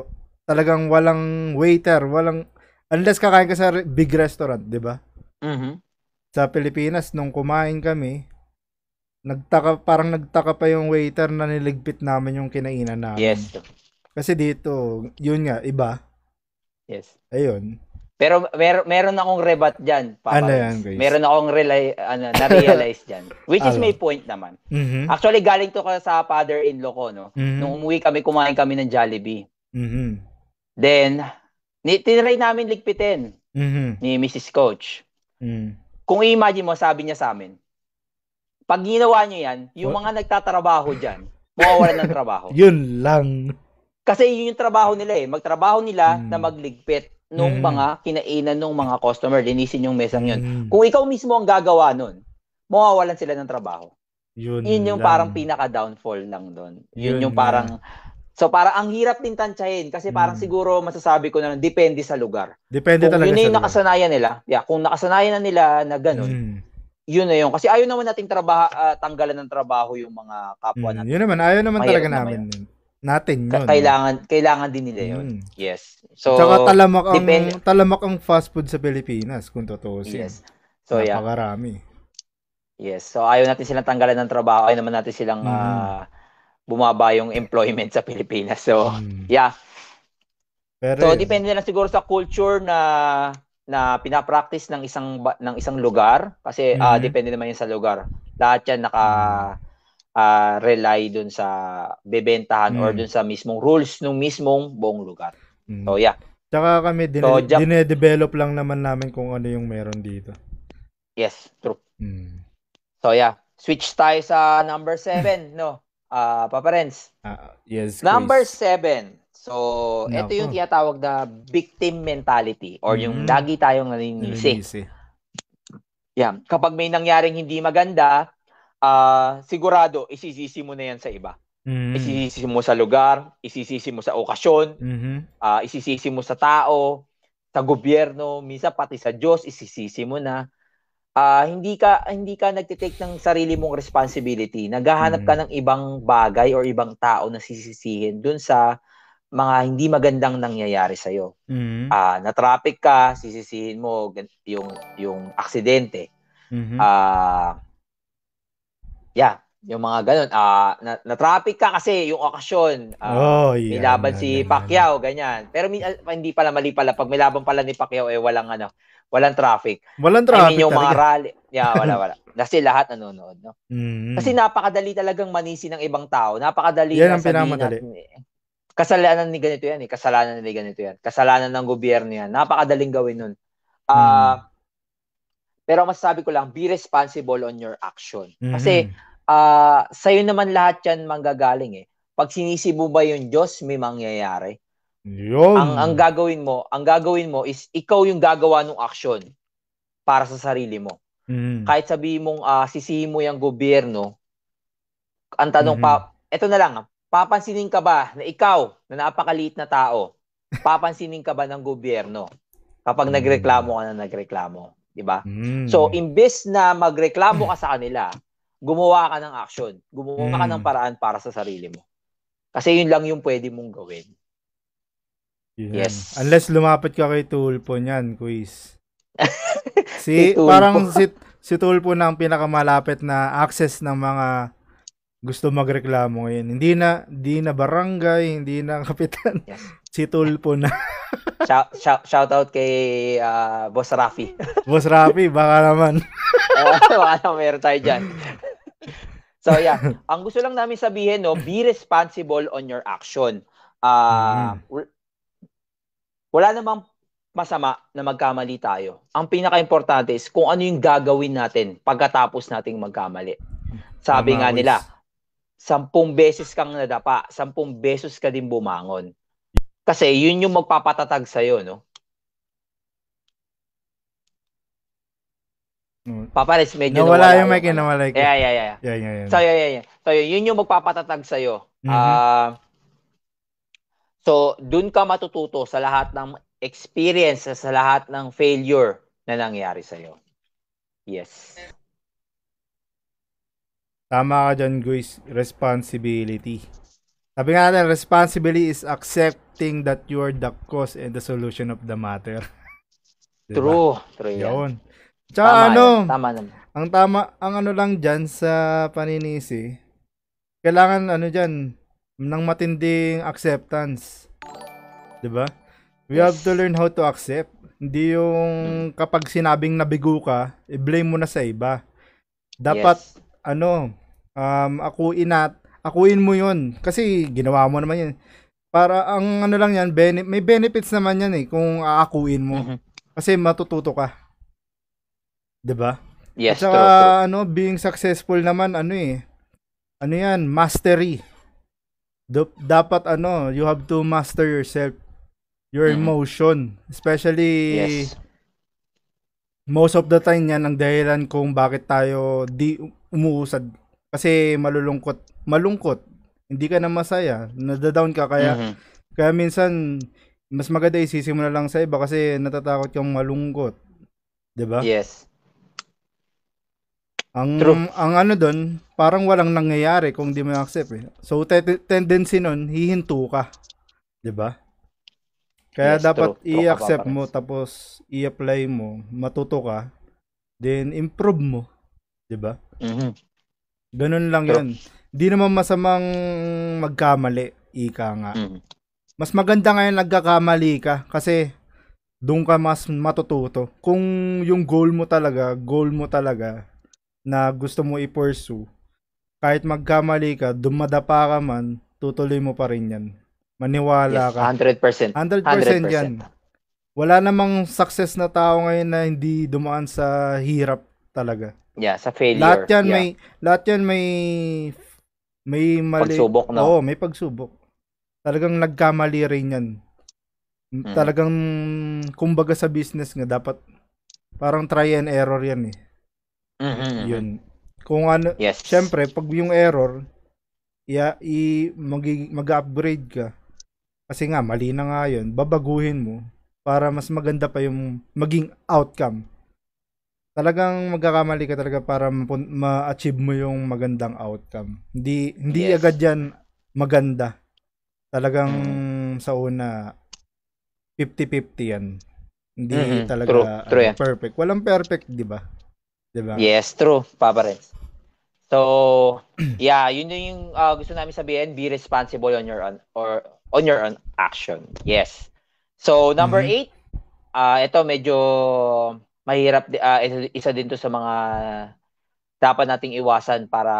talagang walang waiter, walang unless kakain ka sa big restaurant, 'di ba? Mhm. Sa Pilipinas nung kumain kami, nagtaka parang nagtaka pa yung waiter na niligpit namin yung kinainan namin. Yes. Kasi dito, yun nga iba. Yes. Ayun. Pero mer meron akong rebat diyan, Papa Ano yan, guys? Meron akong rely, ano, na-realize diyan. Which is Ano? may point naman. Mhm. Actually, galing to ka sa father-in-law ko, no? Mhm. Nung umuwi kami, kumain kami ng Jollibee. Mhm. Then, ni tinry namin ligpitin Mhm. ni Mrs. Coach. Mhm. Kung i-imagine mo, sabi niya sa amin, pag ginawa niyo yan, yung What? mga nagtatrabaho dyan, mawawalan ng trabaho. Yun lang. Kasi yun yung trabaho nila eh. Magtrabaho nila Mm. na magligpit nung Mm. mga kinainan nung mga customer, linisin yung mesang yun. Mhm. Kung ikaw mismo ang gagawa nun, mawawalan sila ng trabaho. Yun, Yun yung lang. parang pinaka-downfall lang doon. Yun, Yun yung parang... So parang ang hirap din tansyahin kasi parang Mm. siguro masasabi ko na lang, depende sa lugar. Depende Kung talaga yun na sa yung lugar. nakasanayan nila, yeah, kung nakasanayan na nila na ganun, Mm. yun na yun. Kasi ayaw naman nating trabaho, uh, tanggalan ng trabaho yung mga kapwa Mm, natin. yun naman, ayaw naman Mahirap talaga naman namin. yun. Natin yun. kailangan kailangan din nila yun. Mm. Yes. So Tsaka talamak ang, depende- talamak ang fast food sa Pilipinas, kung tutuusin. yes. So yeah. Napakarami. Yes. So ayaw natin silang tanggalan ng trabaho, ayaw naman natin silang Mhm. ah, bumaba yung employment sa Pilipinas. So Mm. yeah. Pero, So depende na siguro sa culture na na pinapractice ng isang ba- ng isang lugar kasi ah, Mhm. depende naman yun sa lugar. Lahat yan naka ah, rely dun sa bebentahan or Mm. dun sa mismong rules ng mismong buong lugar. Mm. So yeah. Tsaka kami, dine- So, Jap- dine-develop lang naman namin kung ano yung meron dito. Yes, true. Mm. So yeah, switch tayo sa number 7, no? Ah, Papa Renz. Ah, yes, Number Chris. 7. So, ito yung tinatawag na victim mentality or yung Mhm. lagi tayong naninisi. Nalilisi. Yeah. Kapag may nangyaring hindi maganda, ah sigurado isisisi mo na yan sa iba. Mm. Isisisi mo sa lugar, isisisi mo sa okasyon, Mhm. ah isisisi mo sa tao, sa gobyerno, minsan pati sa Diyos isisisi mo na. Ah hindi ka hindi ka nagte-take ng sarili mong responsibility. Naghahanap ka Mm. ng ibang bagay or ibang tao na sisisihin dun sa mga hindi magandang nangyayari sa iyo. Mhm. Ah, na traffic ka, sisisihin mo yung yung aksidente. Mhm. Ah yeah, yung mga ganun. Ah na, na traffic ka kasi yung okasyon. Ah, oh, may yan, laban yan, si yan. Pacquiao, ganyan. Pero min- ah, hindi pala mali pala pag may laban pala ni Pacquiao eh walang ano, walang traffic. Walang I traffic mean yung mga talaga. rally. Yeah, wala wala. Kasi lahat nanonood, no? Mhm. Kasi napakadali talagang manisi ng ibang tao. Napakadali Yan na ang sabihin pinakamadali. natin, eh. Kasalanan ni ganito yan eh. Kasalanan ni ganito yan. Kasalanan ng gobyerno yan. Napakadaling gawin nun. Ah, Pero masasabi ko lang, be responsible on your action. Mhm. Kasi ah sa'yo naman lahat yan manggagaling eh. Pag sinisi mo ba yung Diyos, may mangyayari. Yun. Ang ang gagawin mo, ang gagawin mo is ikaw yung gagawa ng action para sa sarili mo. Mhm. Kahit sabihin mong ah, sisihin mo yung gobyerno, ang tanong Mhm. pa, eto na lang, papansinin ka ba na ikaw, na napakaliit na tao, papansinin ka ba ng gobyerno kapag Mhm. nagreklamo ka na nagreklamo, di ba? Mhm. So, imbes na magreklamo ka sa kanila, gumawa ka ng action. Gumawa ka Mm. ng paraan para sa sarili mo. Kasi yun lang yung pwede mong gawin. Yan. yes. Unless lumapit ka kay Tulpo niyan, quiz. si, Si Tulpo. parang si, si Tulpo na ang pinakamalapit na access ng mga gusto magreklamo ngayon. Hindi na, hindi na barangay, hindi na kapitan. Yes. Si Tulpo na. Shout, shout, shout out kay ah, Boss Rafi. Boss Rafi, baka naman. Baka na meron tayo dyan. so yeah, ang gusto lang namin sabihin, no, be responsible on your action. Ah, w- wala namang masama na magkamali tayo. Ang pinaka-importante is kung ano yung gagawin natin pagkatapos nating magkamali. Sabi Tama, nga nila, sampung beses kang nadapa, sampung beses ka din bumangon. Kasi yun yung magpapatatag sa'yo, no? Mm. Papares, medyo Nawala yung yung mic, eh, ano. nawala yung Yeah, yeah, yeah. yeah. Yan, yan, yan. So, yeah, yeah, yeah. So, yun yung magpapatatag sa'yo. Mhm. Ah, so, dun ka matututo sa lahat ng experience, sa lahat ng failure na nangyari sa'yo. Yes. Tama ka dyan, guys. Responsibility. Sabi nga natin, responsibility is accepting that you are the cause and the solution of the matter. Diba? True. True yan. Yun. Tsaka Tama ano, yan. Tama naman. ang tama, ang ano lang dyan sa paninisi, kailangan ano dyan, ng matinding acceptance. ba? We have to learn how to accept. Hindi yung kapag sinabing nabigo ka, i-blame mo na sa iba. Dapat Yes. ano, um, akuin at akuin mo 'yon kasi ginawa mo naman 'yan. Para ang ano lang 'yan, bene- may benefits naman 'yan eh kung aakuin mo. Mhm. Kasi matututo ka. 'Di ba? Yes, At saka true, true. ano, being successful naman ano eh. Ano 'yan? Mastery. Dap- dapat ano, you have to master yourself. Your Mhm. emotion, especially Yes. most of the time yan ang dahilan kung bakit tayo di umuusad. Kasi malulungkot, malungkot. Hindi ka na masaya, nadadown ka kaya Mhm. kaya minsan mas maganda isisi mo na lang sa iba kasi natatakot kang malungkot. 'Di ba? Yes. Ang True. ang ano doon, parang walang nangyayari kung di mo accept eh. So te- tendency nun, hihinto ka. 'Di ba? Kaya Yes, dapat true. I-accept mo tapos i-apply mo, matuto ka, then improve mo, 'di ba? Mhm. Ganun lang True. 'yun. Di naman masamang magkamali, ika nga. Mhm. Mas maganda ngayon nagkakamali ka kasi doon ka mas matututo. Kung yung goal mo talaga, goal mo talaga na gusto mo i-pursue, kahit magkamali ka, dumadapa ka man, tutuloy mo pa rin yan. Maniwala Yes, ka. 100%. 100%, 100%. yan. Wala namang success na tao ngayon na hindi dumaan sa hirap talaga. Yeah, sa failure. Lahat yan yeah. may lahat yan may may mali. Pagsubok, no? Oo, may pagsubok. Talagang nagkamali rin yan. Mm. Talagang kumbaga sa business nga dapat parang try and error yan eh. Mhm, mhm. Yun. Kung ano, Yes. syempre pag yung error ya i magi, mag-upgrade ka. Kasi nga mali na nga yun, babaguhin mo para mas maganda pa yung maging outcome. Talagang magkakamali ka talaga para ma-achieve mo yung magandang outcome. Hindi hindi Yes. agad yan maganda. Talagang sa una 50-50 yan. Hindi Mhm. talaga True. True ano, yan. perfect. Walang perfect, 'di ba? 'Di ba? Yes, true, Papa Renz. So, yeah, yun yung uh, gusto namin sabihin, be responsible on your own or on your own action. Yes. So, number Mhm. eight, ah ito medyo mahirap, di- ah, isa, isa din to sa mga dapat nating iwasan para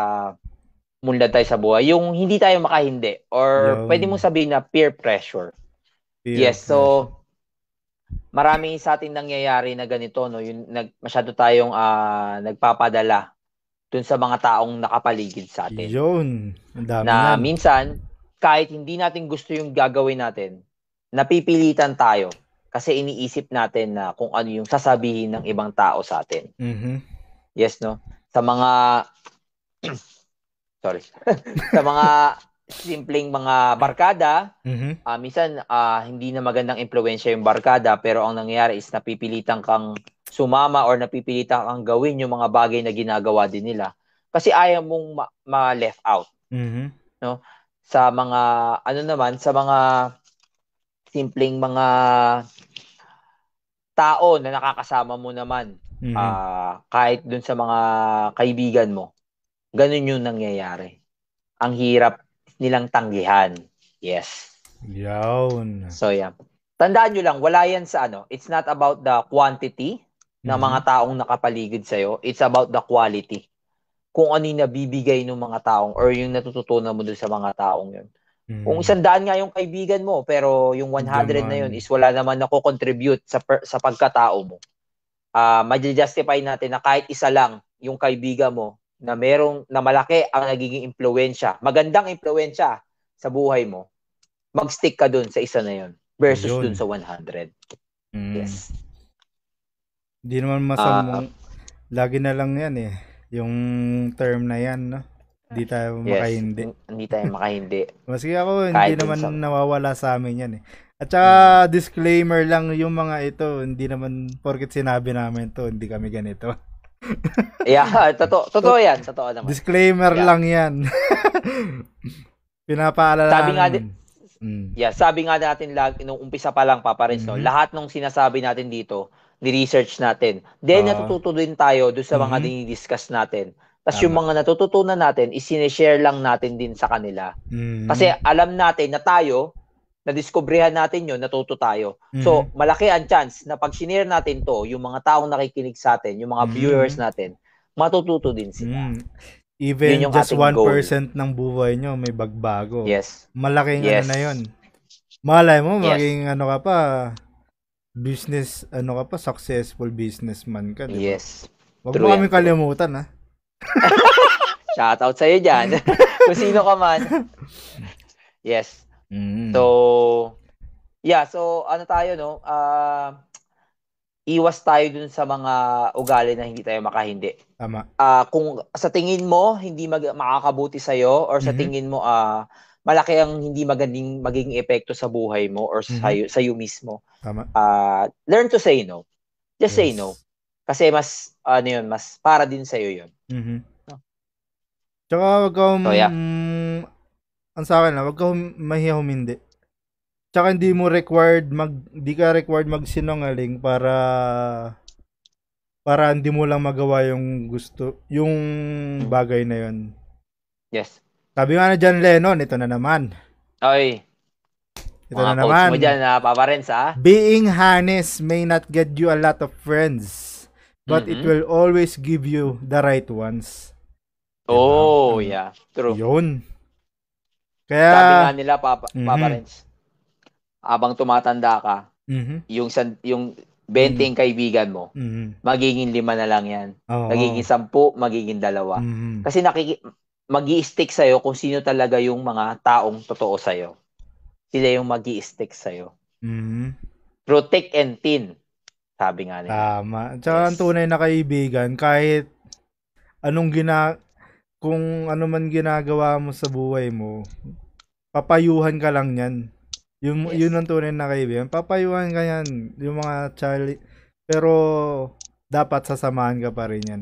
munlad tayo sa buhay. Yung hindi tayo makahindi or Yun. pwede mong sabihin na peer pressure. Peer Yes, so marami sa ating nangyayari na ganito no, yung nag masyado tayong ah, nagpapadala dun sa mga taong nakapaligid sa atin. Yun. Ang dami Na yan. minsan kahit hindi natin gusto yung gagawin natin, napipilitan tayo kasi iniisip natin na kung ano yung sasabihin ng ibang tao sa atin. Mhm. Yes, no? Sa mga sorry. sa mga simpleng mga barkada, Mhm. Ah, minsan ah, hindi na magandang impluwensya yung barkada pero ang nangyayari is napipilitan kang sumama or napipilitan kang gawin yung mga bagay na ginagawa din nila kasi ayaw mong ma- ma-left out Mhm. sa mga ano naman sa mga simpleng mga tao na nakakasama mo naman Mhm. ah, kahit dun sa mga kaibigan mo ganun yung nangyayari ang hirap nilang tanggihan yes Yun. So yeah. Tandaan nyo lang, wala yan sa ano. It's not about the quantity ng Mhm. mga taong nakapaligid sa'yo. It's about the quality. Kung ano yung nabibigay ng mga taong or yung natututunan mo dun sa mga taong yun. Mhm. Kung isang daan nga yung kaibigan mo, pero yung 100 na yun is wala naman nako-contribute sa, per- sa pagkatao mo. Ah, ma-justify natin na kahit isa lang yung kaibigan mo na merong na malaki ang nagiging impluwensya, magandang impluwensya sa buhay mo, mag-stick ka dun sa isa na yun versus Yun. dun sa 100. Mhm. Yes. Di naman masamang lagi na lang yan eh. Yung term na yan, no? Di tayo Yes. makahindi. Hin- Hindi tayo makahindi. Maski ako, hindi Kahit naman minsan. nawawala sa amin yan eh. At saka, disclaimer lang yung mga ito, hindi naman, porket sinabi namin to, hindi kami ganito. yeah, totoo, totoo yan. Totoo naman. Disclaimer Yeah. lang yan. Pinapaalala Sabi nga namin. Mm. Yeah, sabi nga natin lag nung umpisa pa lang Papa Renz, no, Mhm. lahat ng sinasabi natin dito, ni-research natin. Then Ah. natututo din tayo doon sa mga Mhm. dinidiscuss natin. Tapos yung mga natututunan natin, is-share lang natin din sa kanila. Mm. Kasi alam natin na tayo, na-discoveryhan natin yun, natuto tayo. So, Mhm. malaki ang chance na pag sinare natin to, yung mga taong nakikinig sa atin, yung mga Mhm. viewers natin, matututo din sila. Mm. Even Yun yung just ating 1% ng buhay nyo may bagbago. Yes. Malaking Yes. ano na yun. Malay mo, Yes. maging ano ka pa, business, ano ka pa, successful businessman ka, di ba? Yes. True mo kami kalimutan, ha? Shoutout sa'yo dyan. Kung sino ka man. Yes. Mm. So, yeah. So, ano tayo, no? Ah, iwas tayo dun sa mga ugali na hindi tayo makahindi. Tama. Ah, kung sa tingin mo, hindi mag- makakabuti sa'yo or sa Mhm. tingin mo, ah, malaki ang hindi magandang magiging epekto sa buhay mo or sa, Mhm. sa mismo, Tama. ah, learn to say no. Just say Yes. no. Kasi mas, ano yun, mas para din sa'yo yun. Mhm. No. Tsaka wag ka hum- So, yeah. ang sa akin na, wag ka hum- mahiya humindi. Tsaka hindi mo required mag, hindi ka required magsinungaling para para hindi mo lang magawa yung gusto, yung bagay na yun. Yes. Sabi nga na John Lennon, ito na naman. Oy, Ito mga na naman. mo dyan, ha, Papa Renz, ha? Being honest may not get you a lot of friends, but it Mhm. will always give you the right ones. Oh, Mm. yeah. True. Yun. Sabi nga Kaya, nila, Papa, Papa Mhm. Renz, abang tumatanda ka, mhm, yung, san, yung 20 kaibigan mo, mhm. magiging lima na lang yan. Oo. Magiging sampu, magiging dalawa. Mhm. Kasi nakiki mag stick sa'yo kung sino talaga yung mga taong totoo sa'yo. Sila yung mag stick sa'yo. Mhm. Through thick and thin. Sabi nga nila. Tama. Tsaka ang Yes. tunay na kaibigan, kahit anong gina kung ano man ginagawa mo sa buhay mo, papayuhan ka lang yan. Yun, Yes. yun ang tunay na kaibigan. Papayuhan ka yan. Yung mga chali. Pero, dapat sasamahan ka pa rin yan.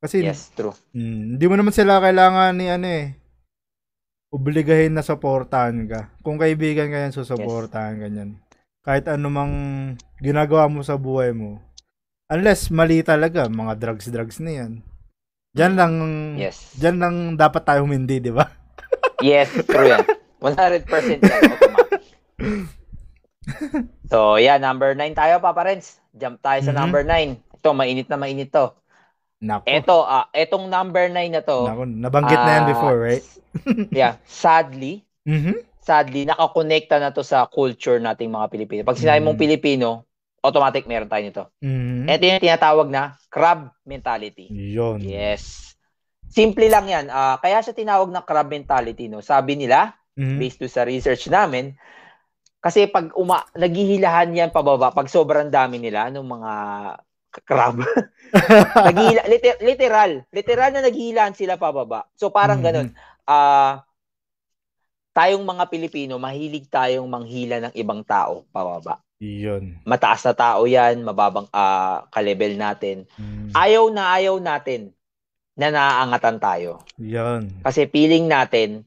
Kasi, yes, true. mm, hindi mo naman sila kailangan ni ano eh, obligahin na supportahan ka. Kung kaibigan ka yan, susuportahan ka yan. Kahit anumang ginagawa mo sa buhay mo. Unless mali talaga, mga drugs-drugs na yan. Diyan lang, Yes. diyan lang dapat tayo humindi, di ba? Yes, true yan. 100% yan. Automatic. So, yeah, number 9 tayo, Papa Renz. Jump tayo sa Mhm. number 9. Ito, mainit na mainit to. Nako. Ito, ah, etong number 9 na to. Nako, nabanggit na yan ah, before, right? yeah, sadly, Mhm. Sadly, nakakonekta na to sa culture nating mga Pilipino. Pag sinabi mong Mm. Pilipino, automatic meron tayo nito. Mhm. Ito yung tinatawag na crab mentality. Yun. Yes. Simple lang yan. Ah, kaya siya tinawag na crab mentality. No? Sabi nila, Mhm. based doon sa research namin, kasi pag uma naghihilahan yan pababa, pag sobrang dami nila, ng mga crab, naghihila, liter- literal, literal na naghihilahan sila pababa. So parang Mhm. ganun. Ah, tayong mga Pilipino, mahilig tayong manghila ng ibang tao pababa. Yun. Mataas na tao yan, mababang ah, ka-level natin. Mhm. Ayaw na ayaw natin na naaangatan tayo. Yun. Kasi feeling natin,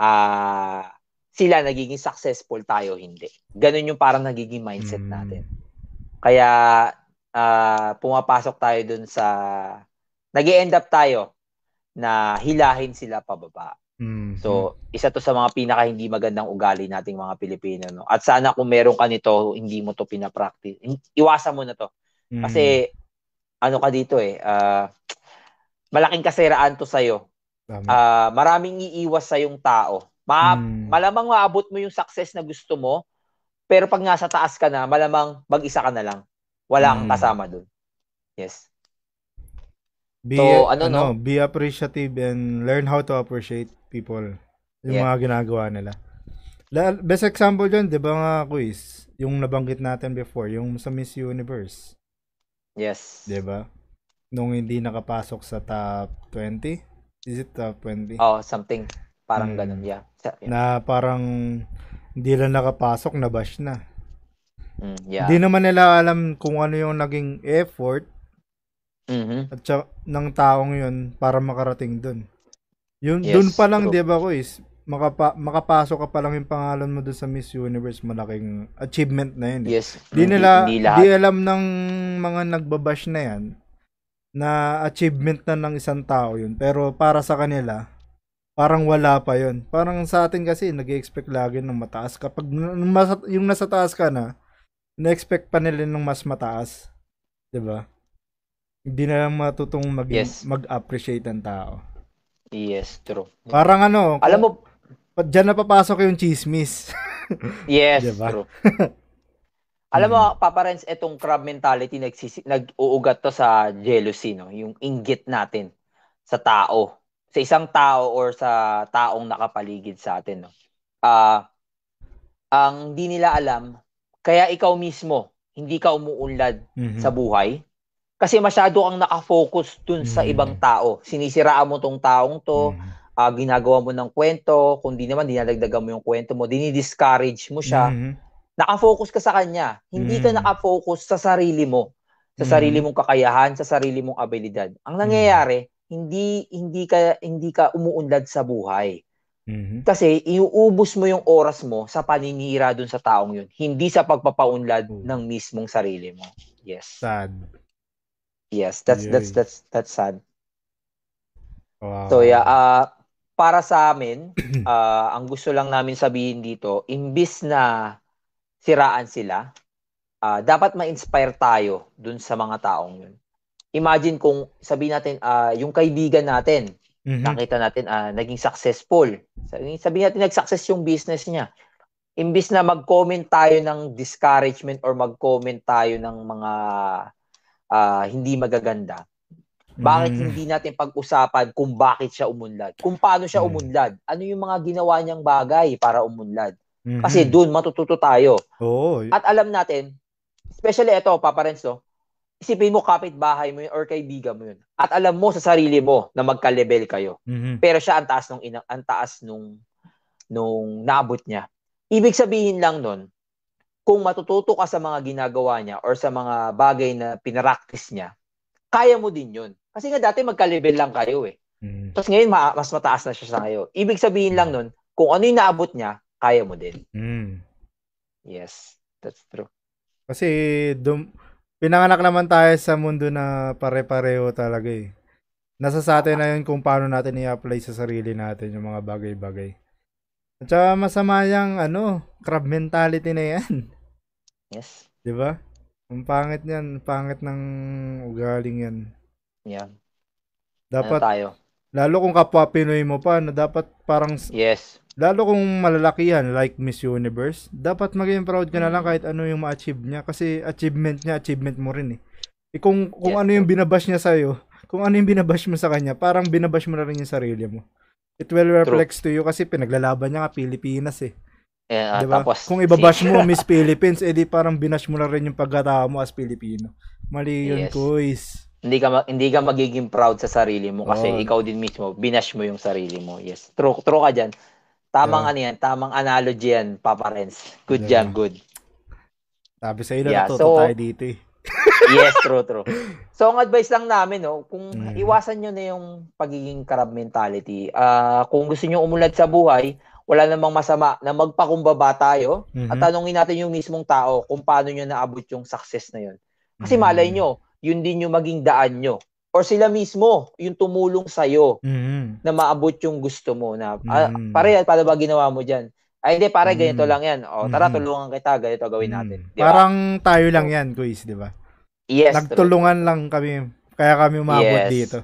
ah sila nagiging successful, tayo hindi. Ganun yung parang nagiging mindset Mm. natin. Kaya, ah pumapasok tayo dun sa, nag end up tayo na hilahin sila pababa. Mhm. So, isa to sa mga pinaka hindi magandang ugali nating mga Pilipino. No? At sana kung meron ka nito, hindi mo to pinapractice. Iwasan mo na to. Mhm. Kasi, ano ka dito eh, ah malaking kasiraan to sa'yo. Tama. Ah, maraming iiwas sa yung tao. Ma- Mm. Malamang maabot mo yung success na gusto mo, pero pag nasa taas ka na, malamang mag-isa ka na lang. Wala kang Mm. kasama dun. Yes. Be, So, ano, ano, no? be appreciative and learn how to appreciate people. Yung Yeah. mga ginagawa nila. La- Best example dyan, di ba nga quiz? Yung nabanggit natin before, yung sa Miss Universe. Yes. Di ba? Nung hindi nakapasok sa top 20? Is it top 20? Oh, something parang Mm. ganun. Yeah. Yeah. Na parang hindi lang nakapasok, nabash na. Mm, yeah. Hindi naman nila alam kung ano yung naging effort Mhm. at saka, ng taong yun para makarating dun. Yung Yes, dun pa lang, true. 'di ba, quiz? Makapa, makapasok ka pa lang yung pangalan mo dun sa Miss Universe, malaking achievement na yun. eh. Yes. Di Hindi- nila, hindi di alam ng mga nagbabash na yan na achievement na ng isang tao yun. Pero para sa kanila, parang wala pa yun. Parang sa atin kasi, nag expect lagi ng mataas. Kapag yung nasa taas ka na, na-expect pa nila ng mas mataas. 'Di ba? Hindi na lang matutong mag- Yes. mag-appreciate ang tao. Yes, true. Parang ano, Alam mo, pa, dyan na papasok yung chismis. yes, Diba? true. Alam mo, Mm. Papa Renz, etong crab mentality nagsisi, nag-uugat to sa jealousy, no? Yung inggit natin sa tao. Sa isang tao or sa taong nakapaligid sa atin, no? Ah, ang di nila alam, kaya ikaw mismo, hindi ka umuunlad Mhm. sa buhay, kasi masyado kang nakafocus dun sa Mm. ibang tao. Sinisiraan mo tong taong to, Mhm. ah, ginagawa mo ng kwento, kung di naman, dinadagdagan mo yung kwento mo, dinidiscourage mo siya, Mhm. nakafocus ka sa kanya. Hindi ka Mm. nakafocus sa sarili mo. Sa Mm. sarili mong kakayahan, sa sarili mong abilidad. Ang nangyayari, hindi hindi ka hindi ka umuunlad sa buhay. Mhm. Kasi iuubos mo yung oras mo sa paninira dun sa taong yun, hindi sa pagpapaunlad Oo. ng mismong sarili mo. Yes. Sad. Yes, that's that's Yay. that's that's sad. Wow. So yeah, ah, para sa amin, ah, ang gusto lang namin sabihin dito, imbis na siraan sila, ah, dapat ma-inspire tayo dun sa mga taong yun. Imagine kung sabihin natin, ah, yung kaibigan natin, Mhm. nakita natin ah, naging successful. Sabihin, sabihin natin nag-success yung business niya. Imbis na mag-comment tayo ng discouragement or mag-comment tayo ng mga ah, hindi magaganda, bakit Mhm. hindi natin pag-usapan kung bakit siya umunlad? Kung paano siya Mm. umunlad? Ano yung mga ginawa niyang bagay para umunlad? Mhm. Kasi doon matututo tayo. Oo. At alam natin, especially ito, Papa Renzo, isipin mo kapitbahay mo yun or kaibigan mo yun. At alam mo sa sarili mo na magka-level kayo. Mhm. Pero siya ang taas nung ina, ang taas nung nung naabot niya. Ibig sabihin lang nun, kung matututo ka sa mga ginagawa niya or sa mga bagay na pinaraktis niya, kaya mo din yun. Kasi nga dati magka-level lang kayo eh. Mhm. Tapos ngayon ma- mas mataas na siya sa ngayon. Ibig sabihin lang nun, kung ano yung naabot niya, kaya mo din. Mhm. Yes, that's true. Kasi dum pinanganak naman tayo sa mundo na pare-pareho talaga eh. Nasa sa atin na yun kung paano natin i-apply sa sarili natin yung mga bagay-bagay. At saka masama yung ano, crab mentality na yan. Yes. Di ba? Ang pangit niyan, pangit ng ugaling yan. Yeah. Dapat, ano tayo? lalo kung kapwa Pinoy mo pa, na dapat parang, Yes. lalo kung malalakihan, like Miss Universe, dapat maging proud ka na lang kahit ano yung ma-achieve niya. Kasi achievement niya, achievement mo rin eh. Eh kung, kung Yes, ano yung binabash niya sa'yo, kung ano yung binabash mo sa kanya, parang binabash mo na rin yung sarili mo. It will reflect to you kasi pinaglalaban niya nga Pilipinas eh. Eh, ah, Diba? Tapos, Kung ibabash mo Miss Philippines, edi parang binash mo na rin yung pagkatao mo as Pilipino. Mali yun, Yes. kuys. hindi ka ma- hindi ka magiging proud sa sarili mo kasi Oo. ikaw din mismo binash mo yung sarili mo. Yes. True true ka diyan. Tamang Yeah. ano yan, tamang analogy yan, Papa Renz. Good Yeah. job, good. Sabi sa iyo, Yeah, natuto so- tayo dito eh. Yes, true, true. So, ang advice lang namin, no, kung Mhm. iwasan nyo na yung pagiging crab mentality. Ah, kung gusto nyo umulad sa buhay, wala namang masama na magpakumbaba tayo Mhm. at tanungin natin yung mismong tao kung paano nyo naabot yung success na yun. Kasi Mhm. malay nyo, yun din yung maging daan nyo. Or sila mismo, yung tumulong sa'yo Mhm. na maabot yung gusto mo na, ah, Mhm. pare, paano ba ginawa mo dyan? Ay, hindi, pare, ganito Mhm. lang yan. O, tara, Mhm. tulungan kita, ganito gawin natin. Mm. Di ba? Parang tayo lang yan, kuys, di ba? yes, true. Nagtulungan lang kami, kaya kami umabot Yes. dito.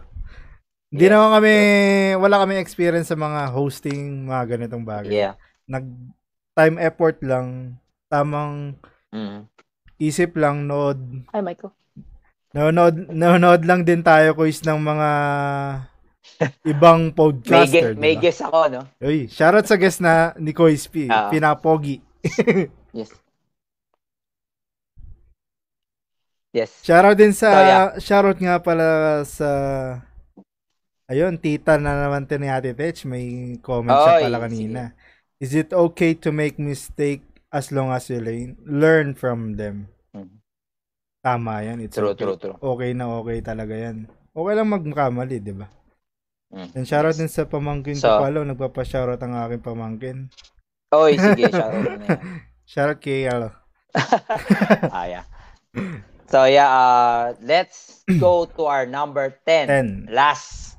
Hindi Yes, naman kami, wala kami experience sa mga hosting, mga ganitong bagay. Yeah. Nag time effort lang, tamang Mm. isip lang, nod. Ay, Michael. Nanonood, nanonood lang din tayo, kuys, ng mga ibang May, podcaster, may di ba? guess ako, no? Uy, shoutout sa guest na ni Kois P. Ah. Pinapogi. Yes. Yes. Shoutout din sa, So, yeah. shoutout nga pala sa, ayun, tita na naman to ni Ate Tech. May comment siya Oy, pala kanina. Is it okay to make mistake as long as you learn, learn from them? Mhm. Tama yan. It's True, okay. true, true. Okay na okay talaga yan. Okay lang magkamali, di ba? Mm. And shoutout Yes. din sa pamangkin So- ko pala. Nagpapa-shoutout ang aking pamangkin. Oy, sige, shoutout na yan. Shoutout kay, ano, ah, yeah. So, yeah, uh, let's go to our number 10. 10. Last.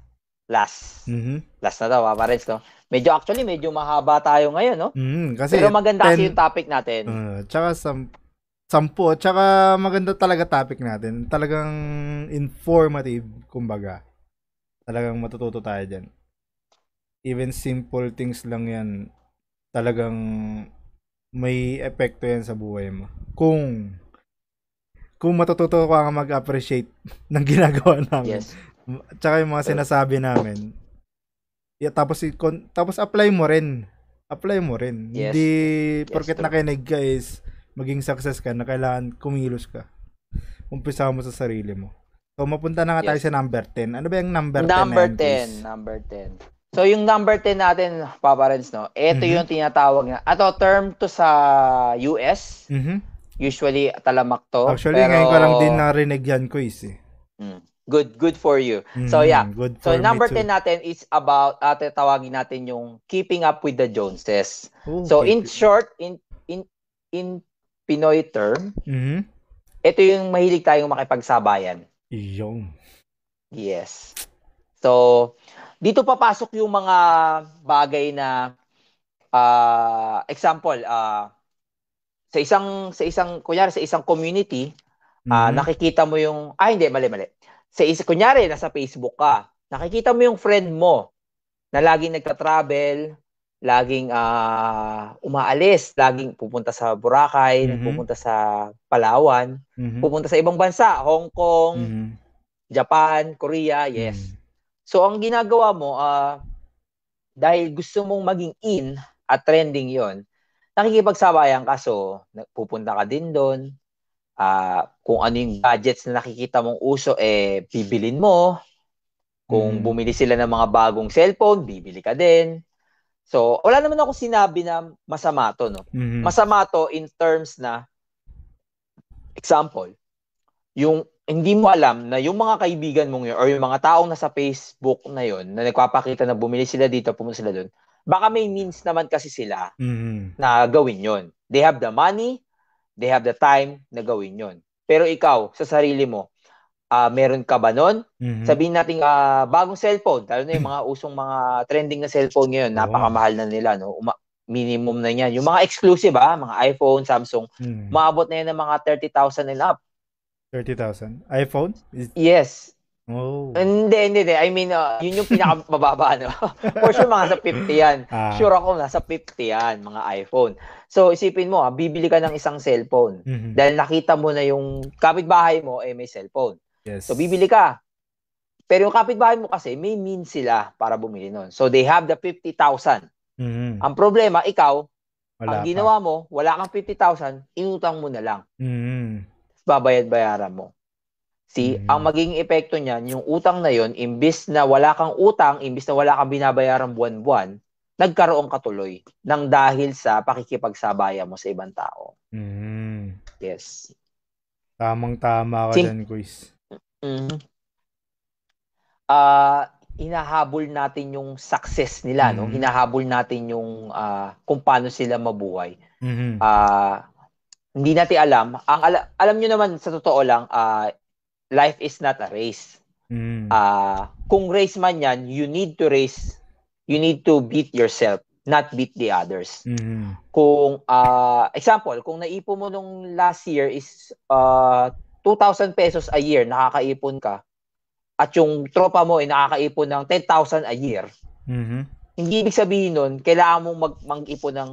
Last. Mhm. Last na daw, Renz, no? Medyo, actually, medyo mahaba tayo ngayon, no? Mhm, Kasi, Pero maganda kasi 10 yung topic natin. Uh, tsaka sam sampu, tsaka maganda talaga topic natin. Talagang informative, kumbaga. Talagang matututo tayo dyan. Even simple things lang yan, talagang may epekto yan sa buhay mo. Kung kung matututo ka mag-appreciate ng ginagawa namin. Yes. Tsaka yung mga sinasabi namin. Yeah, tapos tapos apply mo rin. Apply mo rin. Yes. Hindi Yes, porket true. nakinig ka is maging success ka na kailangan kumilos ka. Umpisa mo sa sarili mo. So mapunta na nga tayo Yes. sa number 10. Ano ba yung number 10 na Number yan, 10. Chris? Number 10. So, yung number 10 natin, Papa Renz, no? Ito Mhm. yung tinatawag na. Ato, term to sa US. Mhm. Usually, talamak to. Actually, pero, ngayon ko lang din narinig yan, Quiz. Eh. Mm. Good, good for you. So, yeah. Mm, Good So for me number too. 10 natin is about uh, tawagin natin yung keeping up with the Joneses. Oh, So in short, in in in Pinoy term, Mhm. ito yung mahilig tayong makipagsabayan. Yung. Yes. So dito papasok yung mga bagay na ah, example ah, sa isang sa isang kunyari sa isang community Ah, Mhm. nakikita mo yung ah hindi mali mali. Sa isa kunyari nasa Facebook ka, nakikita mo yung friend mo na laging nagta-travel, laging ah, umaalis, laging pupunta sa Boracay, Mhm. pupunta sa Palawan, Mhm. pupunta sa ibang bansa, Hong Kong, Mhm. Japan, Korea, yes. Mhm. So ang ginagawa mo ah dahil gusto mong maging in at trending 'yon, nakikipagsabayan ka so pupunta ka din doon. Ah, kung ano yung gadgets na nakikita mong uso eh bibilin mo. Kung Mm. bumili sila ng mga bagong cellphone, bibili ka din. So, wala naman ako sinabi na masama to, no? Mhm. Masama to in terms na example, yung hindi mo alam na yung mga kaibigan mong yun or yung mga taong nasa Facebook na yun na nagpapakita na bumili sila dito, pumunta sila doon, baka may means naman kasi sila Mhm. na gawin yon. They have the money, they have the time na gawin yon. Pero ikaw, sa sarili mo, ah meron ka ba nun? Mhm. Sabihin natin ah, bagong cellphone, lalo na yung mga usong mga trending na cellphone ngayon, Oo. napakamahal na nila, no? Uma- minimum na yan. Yung mga exclusive, ah, mga iPhone, Samsung, Mhm. maabot na yan ng mga 30,000 and up. 30,000. iPhone? Is- Yes. Oh. Hindi, hindi, hindi. I mean, ah, yun yung pinakamababa, no? For sure, mga sa 50 yan. Ah. Sure ako, nasa 50 yan, mga iPhone. So, isipin mo, ah, bibili ka ng isang cellphone. Mhm. Dahil nakita mo na yung kapitbahay mo, eh, may cellphone. Yes. So, bibili ka. Pero yung kapitbahay mo kasi, may means sila para bumili nun. So, they have the 50,000. Mhm. Ang problema, ikaw, Wala ang pa. ginawa mo, wala kang 50,000, inutang mo na lang. Mhm. Babayad-bayaran mo. See, Mhm. ang magiging epekto niyan, yung utang na yon, imbis na wala kang utang, imbis na wala kang binabayaran buwan-buwan, nagkaroon ka tuloy ng dahil sa pakikipagsabaya mo sa ibang tao. Mhm. Yes. Tamang-tama ka Sim- dyan, quiz. Mhm. Ah, hinahabol natin yung success nila, no? Mhm. Hinahabol natin yung ah, kung paano sila mabuhay. Mhm. Ah, hindi natin alam. Ang ala- alam niyo naman sa totoo lang, ah, life is not a race. Mhm. Ah, kung race man 'yan, you need to race. You need to beat yourself, not beat the others. Mhm. Kung ah, example, kung naipon mo nung last year is ah, 2,000 pesos a year, nakakaipon ka. At yung tropa mo ay nakakaipon ng 10,000 a year. Mhm. Hindi ibig sabihin nun, kailangan mong mag mag-ipon ng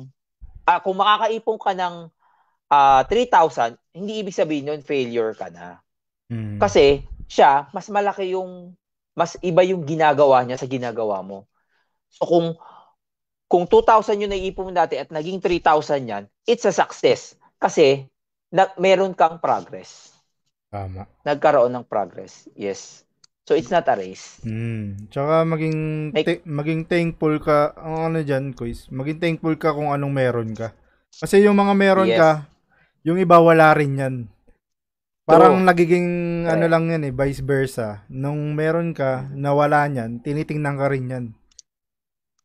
ah, kung makakaipon ka ng ah, 3,000, hindi ibig sabihin nun failure ka na. Mhm. Kasi siya, mas malaki yung, mas iba yung ginagawa niya sa ginagawa mo. So kung, kung 2,000 yung naiipon mo dati at naging 3,000 yan, it's a success. Kasi, na, meron kang progress. Tama. Nagkaroon ng progress. Yes. So it's not a race. Mm. Tsaka maging Make- ti- maging thankful ka ang ano diyan, quiz. Maging thankful ka kung anong meron ka. Kasi yung mga meron Yes. ka, yung iba wala rin 'yan. Parang True. nagiging ano Correct. lang 'yan eh, vice versa. Nung meron ka na wala niyan, tinitingnan ka rin 'yan.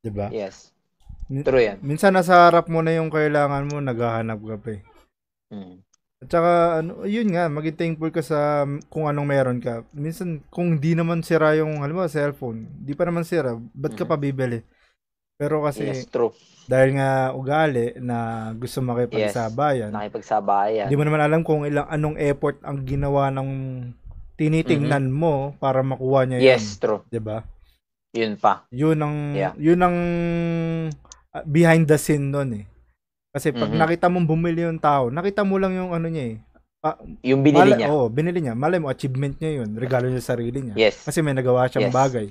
'Di ba? Yes. True yan. Minsan nasa harap mo na yung kailangan mo, naghahanap ka pa eh. Mm. At saka, ano, yun nga, maging thankful ka sa kung anong meron ka. Minsan, kung di naman sira yung, halimbawa, cellphone, di pa naman sira, ba't ka Mhm. pa bibili? Pero kasi, Yes, true. dahil nga ugali na gusto makipagsabayan, Nakipagsabayan. di mo naman alam kung ilang anong effort ang ginawa ng tinitingnan mo para makuha niya Mm-hmm. Yes, true. yun. Di ba? Yun pa. Yun ang, Yeah. yun ang ah, behind the scene nun eh. Kasi pag Mhm. nakita mong bumili yung tao, nakita mo lang yung ano niya eh. Yung binili Mala- niya. Oo, binili niya. Malay mo, achievement niya yun. Regalo niya sa sarili niya. Yes. Kasi may nagawa siyang Yes. bagay.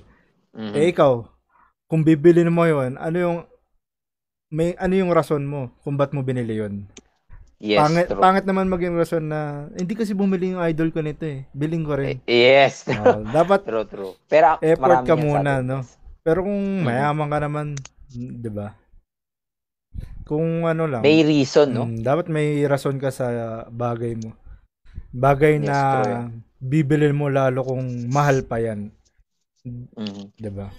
Mhm. Eh ikaw, kung bibili mo yun, ano yung may ano yung rason mo kung ba't mo binili yun? Yes, pangit, true. pangit naman maging rason na hindi kasi bumili yung idol ko nito eh. Biling ko rin. Eh, Yes. Oo, dapat true, true. Pero Effort ka muna, no? pero kung Mm-hmm. mayaman ka naman, 'di ba? Kung ano lang, May reason, no? mm, dapat may rason ka sa bagay mo. Bagay Yes, na true bibilin mo lalo kung mahal pa yan. Mhm. 'Di ba?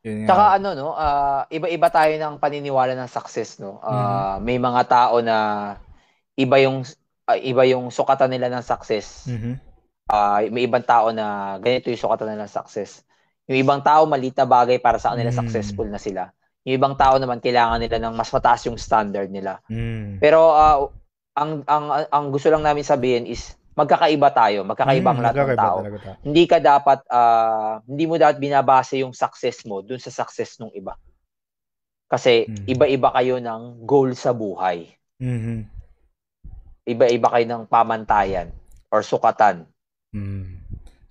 Yun. Tsaka ano no, ah, iba-iba tayo ng paniniwala ng success no. Ah, may mga tao na iba yung ah, iba yung sukatan nila ng success. Mhm. Ah, may ibang tao na ganito yung sukatan nila ng success. Yung ibang tao maliit na bagay para sa kanila Mm. successful na sila. Yung ibang tao naman kailangan nila ng mas mataas yung standard nila. Mm. Pero ah, ang ang ang gusto lang namin sabihin is magkakaiba tayo, magkakaiba ang Mm, lahat ng tao. talaga. Hindi ka dapat ah, hindi mo dapat binabase yung success mo dun sa success ng iba. Kasi Mm. iba-iba kayo ng goal sa buhay. Mhm. Iba-iba kayo ng pamantayan or sukatan. Mm.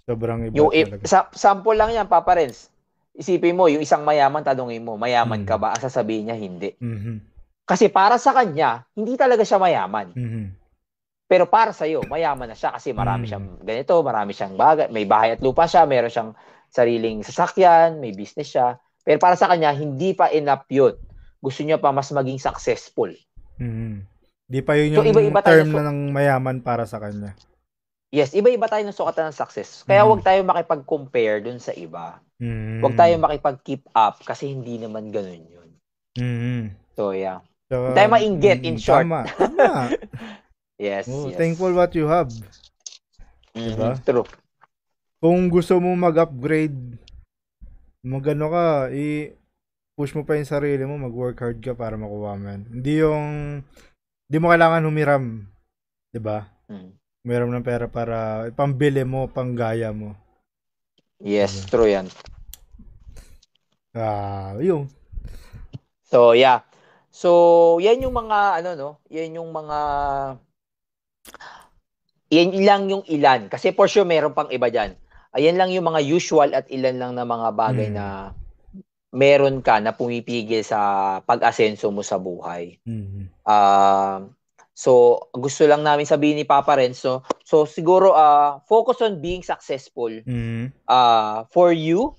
Sobrang iba Yung talaga. sa, sample lang yan, Papa Renz. Isipin mo, yung isang mayaman, tanungin mo, mayaman Mm. ka ba? Ang sasabihin niya, hindi. Mhm. Kasi para sa kanya, hindi talaga siya mayaman. Mhm. Pero para sa iyo, mayaman na siya kasi marami Mm. siyang ganito, marami siyang bagay, may bahay at lupa siya, meron siyang sariling sasakyan, may business siya. Pero para sa kanya, hindi pa enough yun. Gusto niya pa mas maging successful. Mhm. Di pa yun So, yung iba-iba tayo term na- ng mayaman para sa kanya. Yes, iba-iba tayo ng sukatan ng success. Kaya Mm. huwag tayo makipag-compare dun sa iba. Mhm. Huwag tayo makipag-keep up kasi hindi naman ganun yun. Mhm. So, yeah. So, tayo mainggit, in mm, short. Tama. Tama. Yes, Oh, yes. Thankful what you have. Diba? True. Kung gusto mo mag-upgrade, magano ka, i push mo pa yung sarili mo, mag-work hard ka para makuha mo yan. Hindi yung, hindi mo kailangan humiram. ba? Mm. Humiram ng pera para pambili mo, panggaya mo. Yes, Diba? true yan. Ah, yun. So, yeah. So, yan yung mga, ano, no? Yan yung mga, yan lang yung ilan. Kasi for sure, meron pang iba dyan. Ayan lang yung mga usual at ilan lang na mga bagay Mm. na meron ka na pumipigil sa pag-asenso mo sa buhay. Mhm. Ah, so, gusto lang namin sabihin ni Papa Renzo, so siguro, ah, focus on being successful Mhm. uh, for you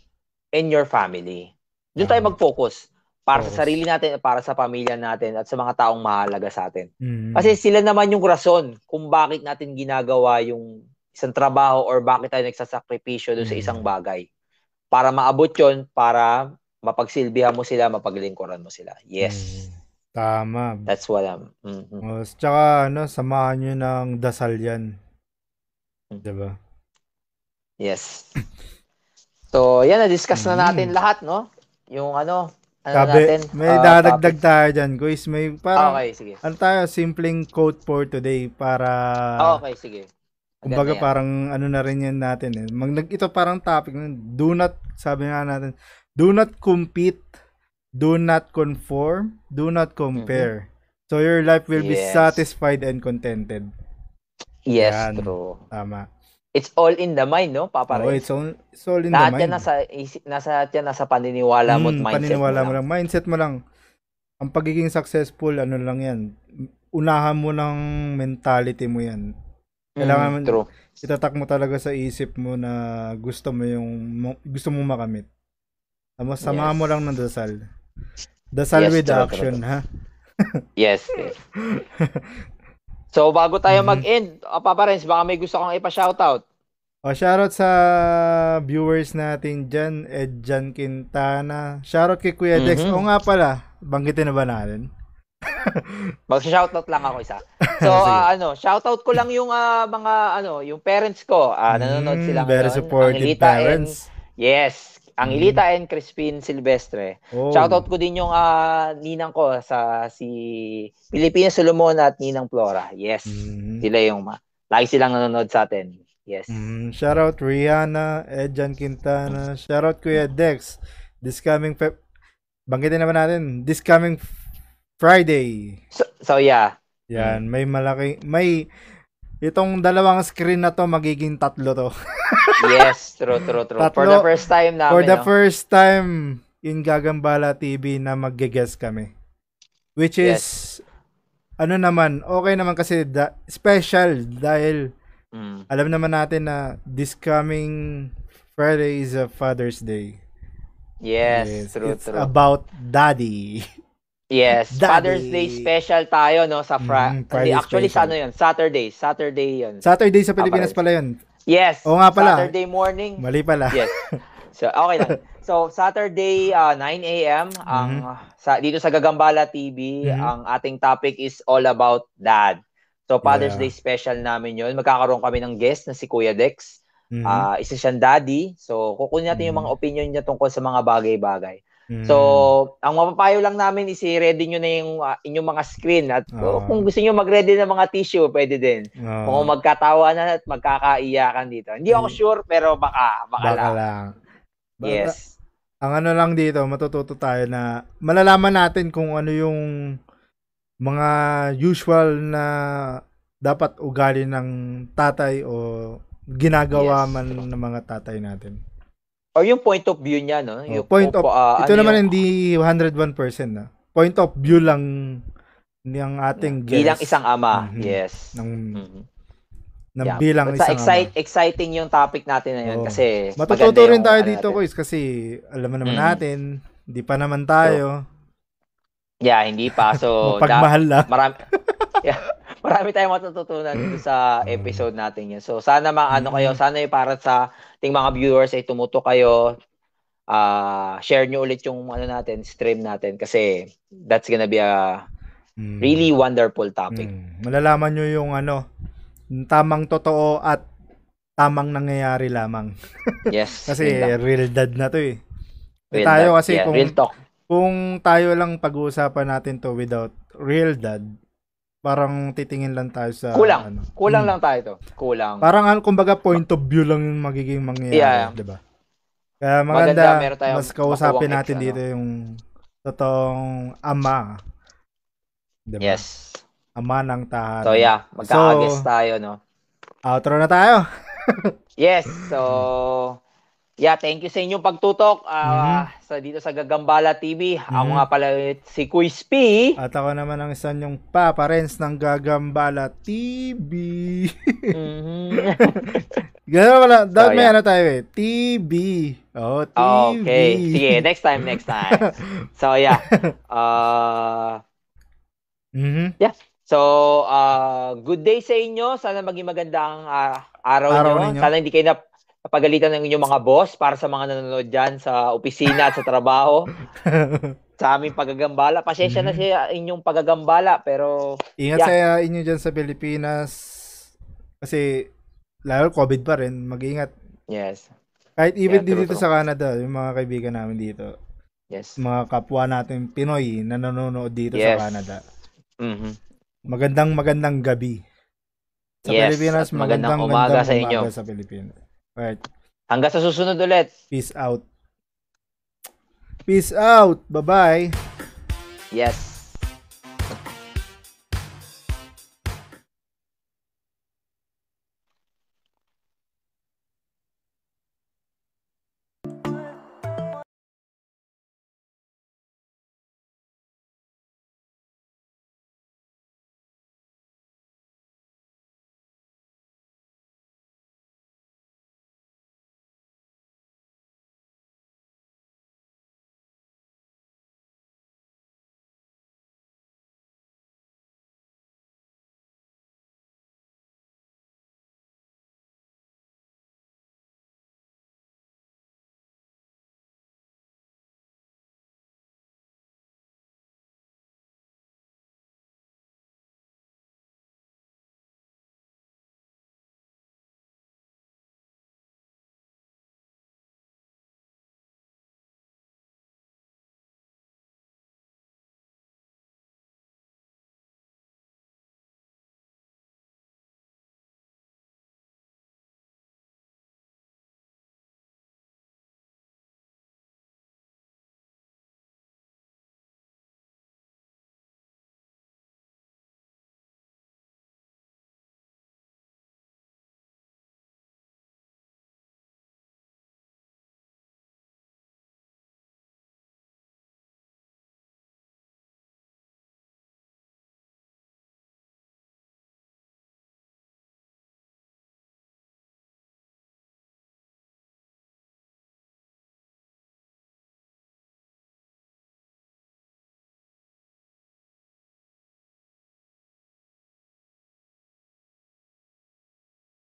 and your family. Doon tayo mag-focus para sa sarili natin, para sa pamilya natin at sa mga taong mahalaga sa atin. Mhm. Kasi sila naman yung rason kung bakit natin ginagawa yung isang trabaho or bakit tayo nagsasakripisyo doon sa Mm. isang bagay. Para maabot yon para mapagsilbihan mo sila, mapaglingkuran mo sila. Yes. Mhm. Tama. That's what I'm... mhm. Oh, tsaka ano, samahan nyo ng dasal yan. Mm. 'Di ba? Yes. So, yan, na-discuss na Mm. natin lahat, no? Yung ano, ano Sabi, natin? may ah, dadagdag topic. tayo dyan, guys. May parang, Okay, sige. ano tayo, simpleng quote for today para, okay, sige. kumbaga parang ano na rin yan natin eh. Mag, nag, ito parang topic, do not, sabi nga natin, do not compete, do not conform, do not compare. So your life will be Yes. satisfied and contented. Yes, Yan. true. Tama. It's all in the mind, no, Papa Oh, Renz? it's all, it's all in Lahat the mind. yan nasa, isi- nasa, yan nasa paniniwala mo at Mm, mindset paniniwala mo lang. lang. Mindset mo lang. Ang pagiging successful, ano lang yan. Unahan mo ng mentality mo yan. Kailangan Mm, true. Itatak mo talaga sa isip mo na gusto mo yung gusto mo makamit. Tapos samahan Yes. mo lang ng dasal. Dasal Yes, with true, action, true. ha? Yes, yes. So, bago tayo Mhm. mag-end, ah, Papa Renz, baka may gusto kang ipa-shoutout. O, shoutout sa viewers natin dyan, Edjan Quintana. Shoutout kay Kuya Dex. Mhm. O nga pala, banggitin na ba natin? Mag-shoutout lang ako isa. So, ah, ano, shoutout ko lang yung ah, mga, ano, yung parents ko. Ah, nanonood Mm, sila Very ngayon. supportive Angelita and- parents. yes, ang Mm. Ilita and Crispin Silvestre. Oh. Shoutout ko din yung ah, ninang ko sa si Pilipina Solomon at Ninang Flora. Yes. Mhm. Sila yung ma- lagi silang nanonood sa atin. Yes. Mm, shoutout Rihanna, Edjan Quintana, shoutout Kuya Dex. This coming Feb... Banggitin naman natin, this coming Friday. So, so yeah. Yan, may malaki, may itong dalawang screen na to magiging tatlo to. Yes, true, true, true. For Tatlo- the first time namin, For the no? first time in Gagambala TV na magge-guest kami. Which is ano naman, okay naman kasi da- special dahil Mm. alam naman natin na this coming Friday is a Father's Day. Yes, true, it's true. about daddy. Yes, Daddy. Father's Day special tayo no sa Fri- Mm, Friday actually sa special. ano 'yun? Saturday, Saturday 'yun. Saturday sa Pilipinas pala yun. Yes. Oo nga pala. Saturday morning. Mali pala. Yes. So, okay lang. So, Saturday, uh, 9 a.m., ang sa, dito sa Gagambala TV, Mhm. ang ating topic is all about dad. So, Father's Yeah. Day special namin yun. Magkakaroon kami ng guest na si Kuya Dex. Mhm. Ah, isa siyang daddy. So, kukunin natin yung Mhm. mga opinion niya tungkol sa mga bagay-bagay. Mhm. So, ang mapapayo lang namin is i-ready nyo na yung ah, inyong mga screen. At Oo. kung gusto nyo mag-ready ng mga tissue, pwede din. Oo. Kung magkatawanan at magkakaiyakan dito. Hindi ako Mm. sure, pero baka, baka, Baka lang. lang. Baka- Yes. Ang ano lang dito, matututo tayo na malalaman natin kung ano yung mga usual na dapat ugali ng tatay o ginagawa Yes. man ng mga tatay natin. Or yung point of view niya, no? Oh, Yung point of- ah, Ito ano naman yung- hindi 101% na. Point of view lang ng ating guest. bilang isang ama. Mhm. Yes. ng, Mhm. ng Yeah. bilang isang excite, exciting yung topic natin na yun Oo. kasi Matututo rin tayo ano dito, boys, kasi alam naman Mhm. natin, hindi pa naman tayo. Yeah, hindi pa. So, Mapagmahal lang. marami, marami tayong matututunan sa episode natin yun. So, sana maano Mhm. kayo, sana yung para sa ating mga viewers ay tumuto kayo, ah share nyo ulit yung ano natin, stream natin kasi that's gonna be a Mm. really wonderful topic. Mm. Malalaman nyo yung ano, yung tamang totoo at tamang nangyayari lamang. Yes. Kasi lang. real dad na to eh. Eh, Real tayo talk. kasi Yeah, kung, real talk. kung tayo lang pag-uusapan natin to without real dad, parang titingin lang tayo sa Kulang. ano. Kulang Mm. lang tayo to. Kulang. Parang ano, kumbaga point of view lang yung magiging mangyayari, Yeah. 'di ba? Kaya Maganda, maganda, mas kausapin natin ex, ano. dito yung totoong ama. 'Di ba? Yes. Ama ng tahanan. So yeah, magkakaguess So- tayo, no? Outro na tayo. Yes. So yeah, thank you sa inyong pagtutok ah, sa dito sa Gagambala TV. Ako Mhm. nga pala si Quiz P. At ako naman ang isa yung Papa Renz ng Gagambala TV. Mhm. Ganun wala. Dapat So, may yeah. ano tayo eh. TV. Oh, TV. okay. Sige, next time, next time. So yeah. Uh, Mhm. so uh, good day sa inyo. Sana maging magandang ah, araw, Araw nyo. ninyo. Sana hindi kayo nap- napagalitan ng inyong mga boss para sa mga nanonood dyan sa opisina at sa trabaho. sa aming pagagambala. Pasensya na Mhm. sa inyong pagagambala pero Ingat Yeah. sa inyo dyan sa Pilipinas. Kasi, lalo COVID pa rin. Mag-ingat. yes. Kahit even Yeah, dito true. sa Canada, yung mga kaibigan namin dito, Yes. mga kapwa natin Pinoy na nanonood dito Yes. sa Canada. Mhm. Magandang magandang gabi. Sa Yes, Pilipinas, at magandang magandang umaga magandang sa inyo. umaga sa Pilipinas. Alright. Hanggang sa susunod ulit. Peace out. Peace out. Bye-bye. Yes.